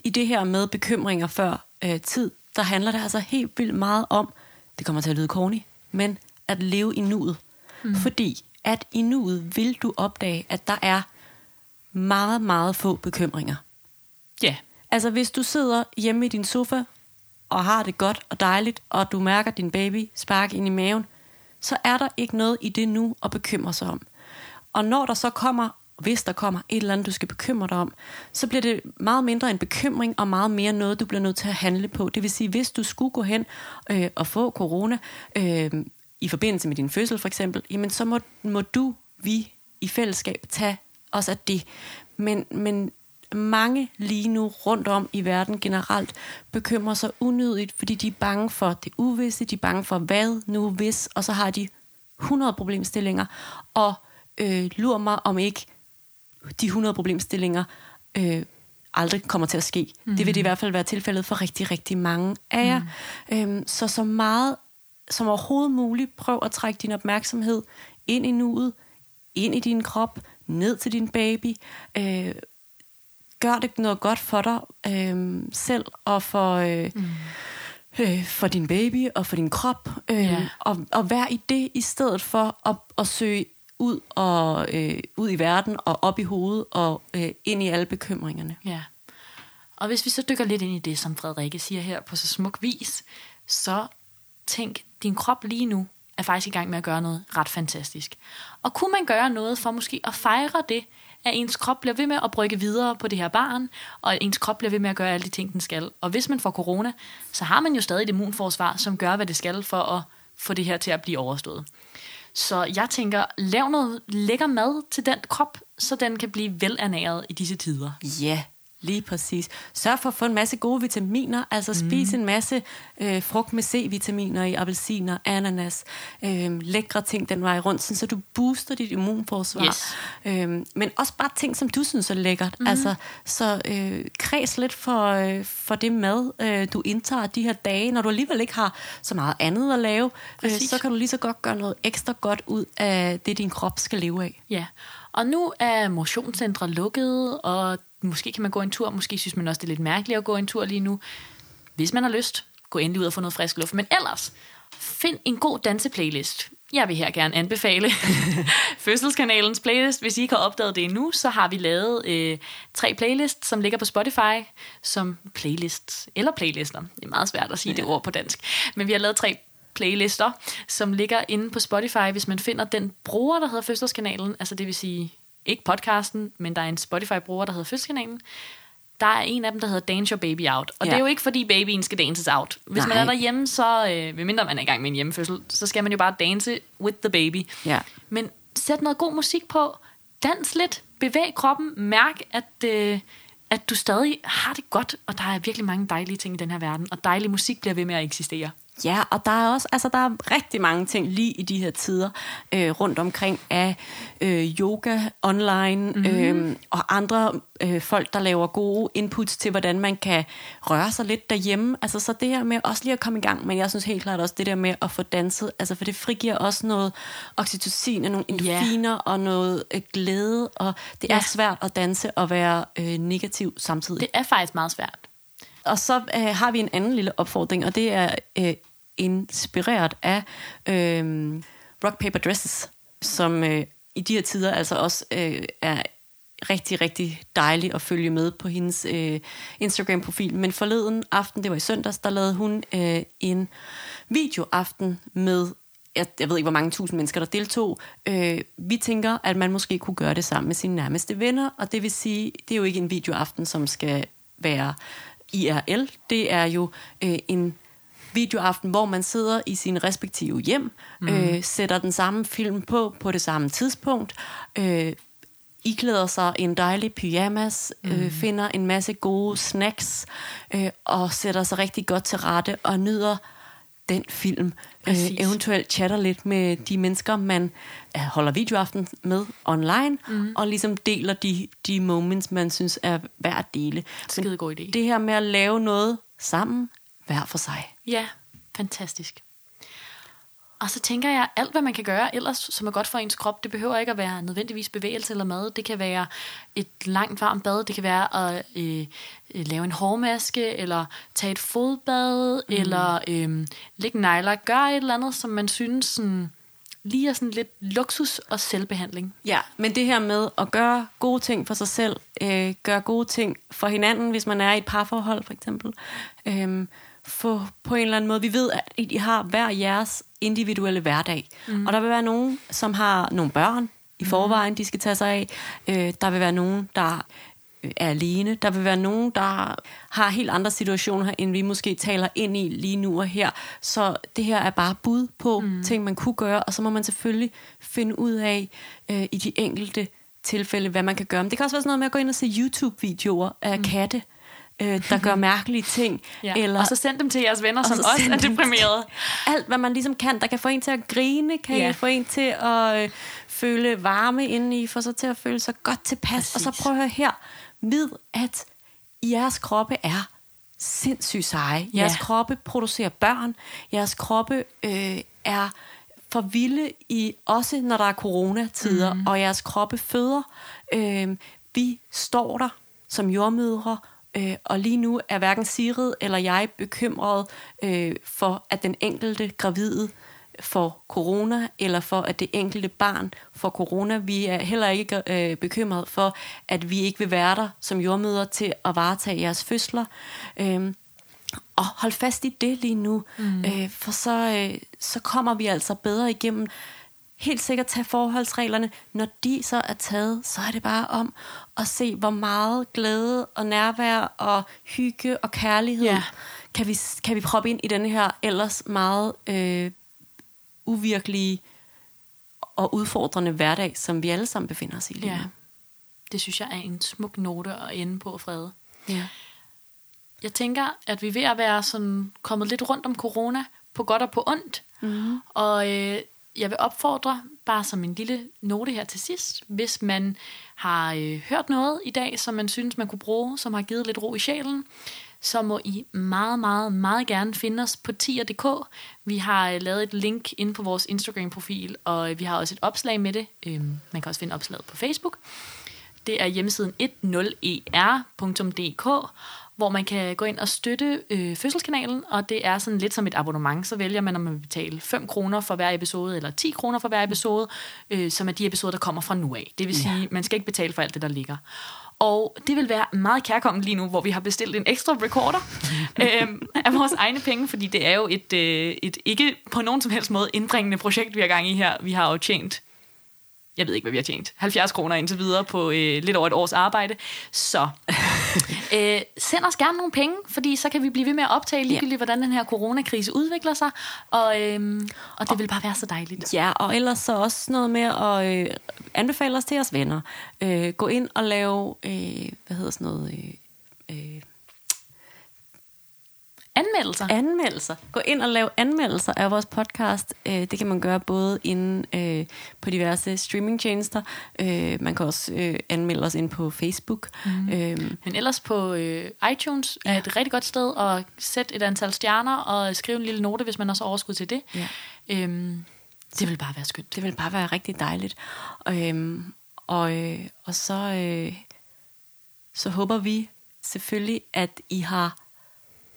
S2: i det her med bekymringer før øh, tid, der handler det altså helt vildt meget om, det kommer til at lyde corny, men at leve i nuet. Mm. Fordi at i nuet vil du opdage, at der er meget, meget få bekymringer.
S1: Ja,
S2: Altså hvis du sidder hjemme i din sofa og har det godt og dejligt, og du mærker din baby sparke ind i maven, så er der ikke noget i det nu at bekymre sig om. Og når der så kommer, hvis der kommer et eller andet, du skal bekymre dig om, så bliver det meget mindre en bekymring og meget mere noget, du bliver nødt til at handle på. Det vil sige, hvis du skulle gå hen øh, og få corona øh, i forbindelse med din fødsel for eksempel, jamen så må, må du, vi i fællesskab tage os af det. Men, men mange lige nu rundt om i verden generelt bekymrer sig unødigt, fordi de er bange for det uvisse, de er bange for hvad nu hvis, og så har de 100 problemstillinger, og øh, lurer mig om ikke de 100 problemstillinger øh, aldrig kommer til at ske. Mm. Det vil det i hvert fald være tilfældet for rigtig, rigtig mange af jer. Mm. Øhm, så så meget som overhovedet muligt, prøv at trække din opmærksomhed ind i nuet, ind i din krop, ned til din baby. Øh, gør det noget godt for dig øh, selv og for, øh, mm. øh, for din baby og for din krop. Øh,
S1: Ja.
S2: og, og vær i det i stedet for at, at søge ud, og, øh, ud i verden og op i hovedet og øh, ind i alle bekymringerne.
S1: Ja. Og hvis vi så dykker lidt ind i det, som Frederikke siger her på så smuk vis, så tænk, din krop lige nu er faktisk i gang med at gøre noget ret fantastisk. Og kunne man gøre noget for måske at fejre det, at ens krop bliver ved med at brygge videre på det her barn, og at ens krop bliver ved med at gøre alle de ting, den skal. Og hvis man får corona, så har man jo stadig et immunforsvar, som gør, hvad det skal for at få det her til at blive overstået. Så jeg tænker, lav noget lækker mad til den krop, så den kan blive velernæret i disse tider.
S2: Ja, Lige præcis. Sørg for at få en masse gode vitaminer, altså mm. spis en masse øh, frugt med C-vitaminer i appelsiner, ananas, øh, lækre ting den vej rundt, så du booster dit immunforsvar.
S1: Yes.
S2: Øh, men også bare ting, som du synes er lækkert. Mm. Altså, så øh, kreds lidt for, øh, for det mad, øh, du indtager de her dage, når du alligevel ikke har så meget andet at lave, øh, så kan du lige så godt gøre noget ekstra godt ud af det, din krop skal leve af.
S1: Ja, og nu er motionscentre lukket, og måske kan man gå en tur, måske synes man også, det er lidt mærkeligt at gå en tur lige nu. Hvis man har lyst, gå endelig ud og få noget frisk luft. Men ellers, find en god danseplaylist. Jeg vil her gerne anbefale [LAUGHS] Fødselskanalens playlist. Hvis I ikke har opdaget det endnu, så har vi lavet øh, tre playlists, som ligger på Spotify som playlists, eller playlister. Det er meget svært at sige ja. det ord på dansk. Men vi har lavet tre playlister, som ligger inde på Spotify, hvis man finder den bruger, der hedder Fødselskanalen, altså det vil sige ikke podcasten, men der er en Spotify-bruger, der hedder Fødselskanalen. Der er en af dem, der hedder Dance Your Baby Out. Og ja. det er jo ikke, fordi babyen skal dances out. Hvis Nej. man er derhjemme, så, øh, mindre man er i gang med en hjemmefødsel, så skal man jo bare danse with the baby.
S2: Ja.
S1: Men sæt noget god musik på. Dans lidt. Bevæg kroppen. Mærk, at, øh, at du stadig har det godt. Og der er virkelig mange dejlige ting i den her verden. Og dejlig musik bliver ved med at eksistere.
S2: Ja, og der er også altså der er rigtig mange ting lige i de her tider øh, rundt omkring af øh, yoga online mm-hmm. øh, og andre øh, folk, der laver gode inputs til, hvordan man kan røre sig lidt derhjemme. Altså så det her med også lige at komme i gang, men jeg synes helt klart også det der med at få danset, altså for det frigiver også noget oxytocin og nogle endorfiner yeah. og noget øh, glæde, og det ja. er svært at danse og være øh, negativ samtidig.
S1: Det er faktisk meget svært.
S2: Og så øh, har vi en anden lille opfordring, og det er øh, inspireret af øh, Rock Paper Dresses, som øh, i de her tider altså også øh, er rigtig, rigtig dejlig at følge med på hendes øh, Instagram-profil. Men forleden aften, det var i søndags, der lavede hun øh, en videoaften med jeg, jeg ved ikke, hvor mange tusind mennesker, der deltog. Øh, vi tænker, at man måske kunne gøre det sammen med sine nærmeste venner, og det vil sige, det er jo ikke en videoaften, som skal være IRL. Det er jo øh, en videoaften, hvor man sidder i sin respektive hjem, mm. øh, sætter den samme film på på det samme tidspunkt, øh, iklæder sig en dejlig pyjamas, mm. øh, finder en masse gode snacks øh, og sætter sig rigtig godt til rette og nyder den film. Øh, eventuelt chatter lidt med de mennesker, man øh, holder videoaften med online, mm. og ligesom deler de, de moments, man synes er værd at dele.
S1: Skide god idé.
S2: Det her med at lave noget sammen, hver for sig.
S1: Ja, fantastisk. Og så tænker jeg, alt hvad man kan gøre ellers, som er godt for ens krop, det behøver ikke at være nødvendigvis bevægelse eller mad. Det kan være et langt varmt bad, det kan være at øh, øh lave en hårmaske, eller tage et fodbad, mm. eller øh, lægge negler. Gøre et eller andet, som man synes sådan, lige er sådan lidt luksus og selvbehandling.
S2: Ja, men det her med at gøre gode ting for sig selv, øh, gøre gode ting for hinanden, hvis man er i et parforhold for eksempel, øh, få på en eller anden måde, vi ved, at I har hver jeres individuelle hverdag. Mm. Og der vil være nogen, som har nogle børn i forvejen, de skal tage sig af. Øh, der vil være nogen, der er alene. Der vil være nogen, der har helt andre situationer, end vi måske taler ind i lige nu og her. Så det her er bare bud på mm. ting, man kunne gøre, og så må man selvfølgelig finde ud af øh, i de enkelte tilfælde, hvad man kan gøre. Men det kan også være sådan noget med at gå ind og se YouTube-videoer af mm. katte, øh, der gør [LAUGHS] mærkelige ting.
S1: ja. eller, og så send dem til jeres venner, som også er deprimerede. [LAUGHS]
S2: Alt, hvad man ligesom kan, der kan få en til at grine, kan ja. få en til at øh, føle varme indeni, få sig til at føle sig godt tilpas. Præcis. Og så prøv at høre her. Vid, at jeres kroppe er sindssygt seje. Jeres ja. kroppe producerer børn. Jeres kroppe øh, er for vilde i, også når der er coronatider, mm. og jeres kroppe føder. Øh, vi står der som jordmødre Øh, og lige nu er hverken Sigrid eller jeg bekymret øh, for, at den enkelte gravide får corona, eller for at det enkelte barn får corona. Vi er heller ikke øh, bekymret for, at vi ikke vil være der som jordmøder til at varetage jeres fødsler. Øh, og hold fast i det lige nu, mm. øh, for så, øh, så kommer vi altså bedre igennem. Helt sikkert tage forholdsreglerne. Når de så er taget, så er det bare om at se, hvor meget glæde og nærvær og hygge og kærlighed
S1: Ja.
S2: kan, vi, kan vi proppe ind i den her ellers meget øh, uvirkelige og udfordrende hverdag, som vi alle sammen befinder os i lige
S1: Ja. Det synes jeg er en smuk note at ende på, Frede.
S2: Ja.
S1: Jeg tænker, at vi er ved at være sådan kommet lidt rundt om corona, på godt og på ondt. Mm. Og øh, jeg vil opfordre, bare som en lille note her til sidst, hvis man har øh, hørt noget i dag, som man synes, man kunne bruge, som har givet lidt ro i sjælen, så må I meget, meget, meget gerne finde os på tier.dk. Vi har øh, lavet et link ind på vores Instagram-profil, og øh, vi har også et opslag med det. Øh, man kan også finde opslaget på Facebook. Det er hjemmesiden 10er.dk, hvor man kan gå ind og støtte øh, fødselskanalen, og det er sådan lidt som et abonnement. Så vælger man, om man vil betale 5 kroner for hver episode, eller 10 kroner for hver episode, øh, som er de episoder, der kommer fra nu af. Det vil sige, man skal ikke betale for alt det, der ligger. Og det vil være meget kærkomment lige nu, hvor vi har bestilt en ekstra recorder [LAUGHS] øh, af vores egne penge, fordi det er jo et, øh, et ikke på nogen som helst måde indbringende projekt, vi har gang i her. Vi har jo tjent jeg ved ikke, hvad vi har tjent. 70 kroner indtil videre på øh, lidt over et års arbejde. Så [LAUGHS] øh, send os gerne nogle penge, fordi så kan vi blive ved med at optage ligegyldigt, ja. hvordan den her coronakrise udvikler sig. Og, øh, og det vil bare være så dejligt.
S2: Ja, og ellers så også noget med at øh, anbefale os til jeres venner. Øh, gå ind og lave, øh, hvad hedder sådan noget, øh, øh,
S1: Anmeldelser.
S2: anmeldelser. Gå ind og lave anmeldelser af vores podcast. Øh, det kan man gøre både inde øh, på diverse streamingtjenester. Øh, man kan også anmelde os ind på Facebook. Mm. Øh,
S1: Men ellers på iTunes er et rigtig godt sted at sætte et antal stjerner og skrive en lille note, hvis man også har overskud til det.
S2: Ja.
S1: Øhm, det vil bare være skønt.
S2: det vil bare være rigtig dejligt. Øhm, og, og så, øh, så håber vi selvfølgelig, at I har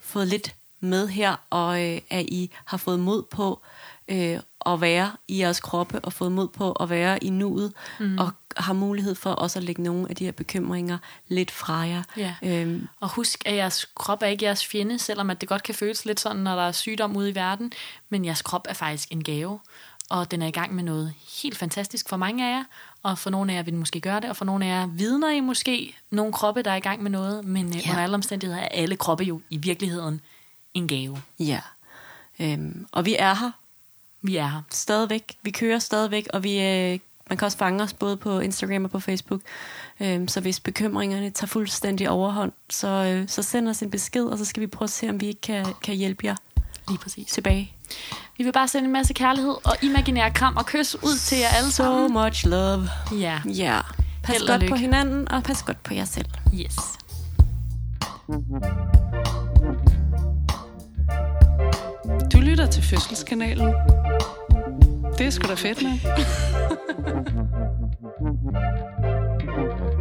S2: fået lidt med her, og øh, at I har fået mod på øh, at være i jeres kroppe, og fået mod på at være i nuet, mm. og har mulighed for også at lægge nogle af de her bekymringer lidt fra jer.
S1: Ja.
S2: Øhm,
S1: Og husk, at jeres krop er ikke jeres fjende, selvom at det godt kan føles lidt sådan, når der er sygdom ude i verden. Men jeres krop er faktisk en gave, og den er i gang med noget helt fantastisk for mange af jer. Og for nogle af jer vil måske gøre det, og for nogle af jer vidner I måske nogle kroppe, der er i gang med noget. Men ja.
S2: Ja.
S1: under alle omstændigheder er alle kroppe jo i virkeligheden en gave.
S2: ja. Øhm, og vi er her
S1: Vi er her.
S2: stadigvæk. Vi kører stadigvæk, og vi, øh, man kan også fange os både på Instagram og på Facebook. Øhm, så hvis bekymringerne tager fuldstændig overhånd, så, øh, så send os en besked, og så skal vi prøve at se, om vi ikke kan, kan hjælpe jer
S1: Lige præcis.
S2: tilbage.
S1: Vi vil bare sende en masse kærlighed og imaginær kram og kys ud til jer alle
S2: So
S1: sammen.
S2: much love.
S1: Ja,
S2: Ja. Pas
S1: Held
S2: godt
S1: lykke.
S2: på hinanden, og pas godt på jer selv.
S1: yes.
S3: Du lytter til Fødselskanalen. Det er sgu da fedt, med. [LAUGHS]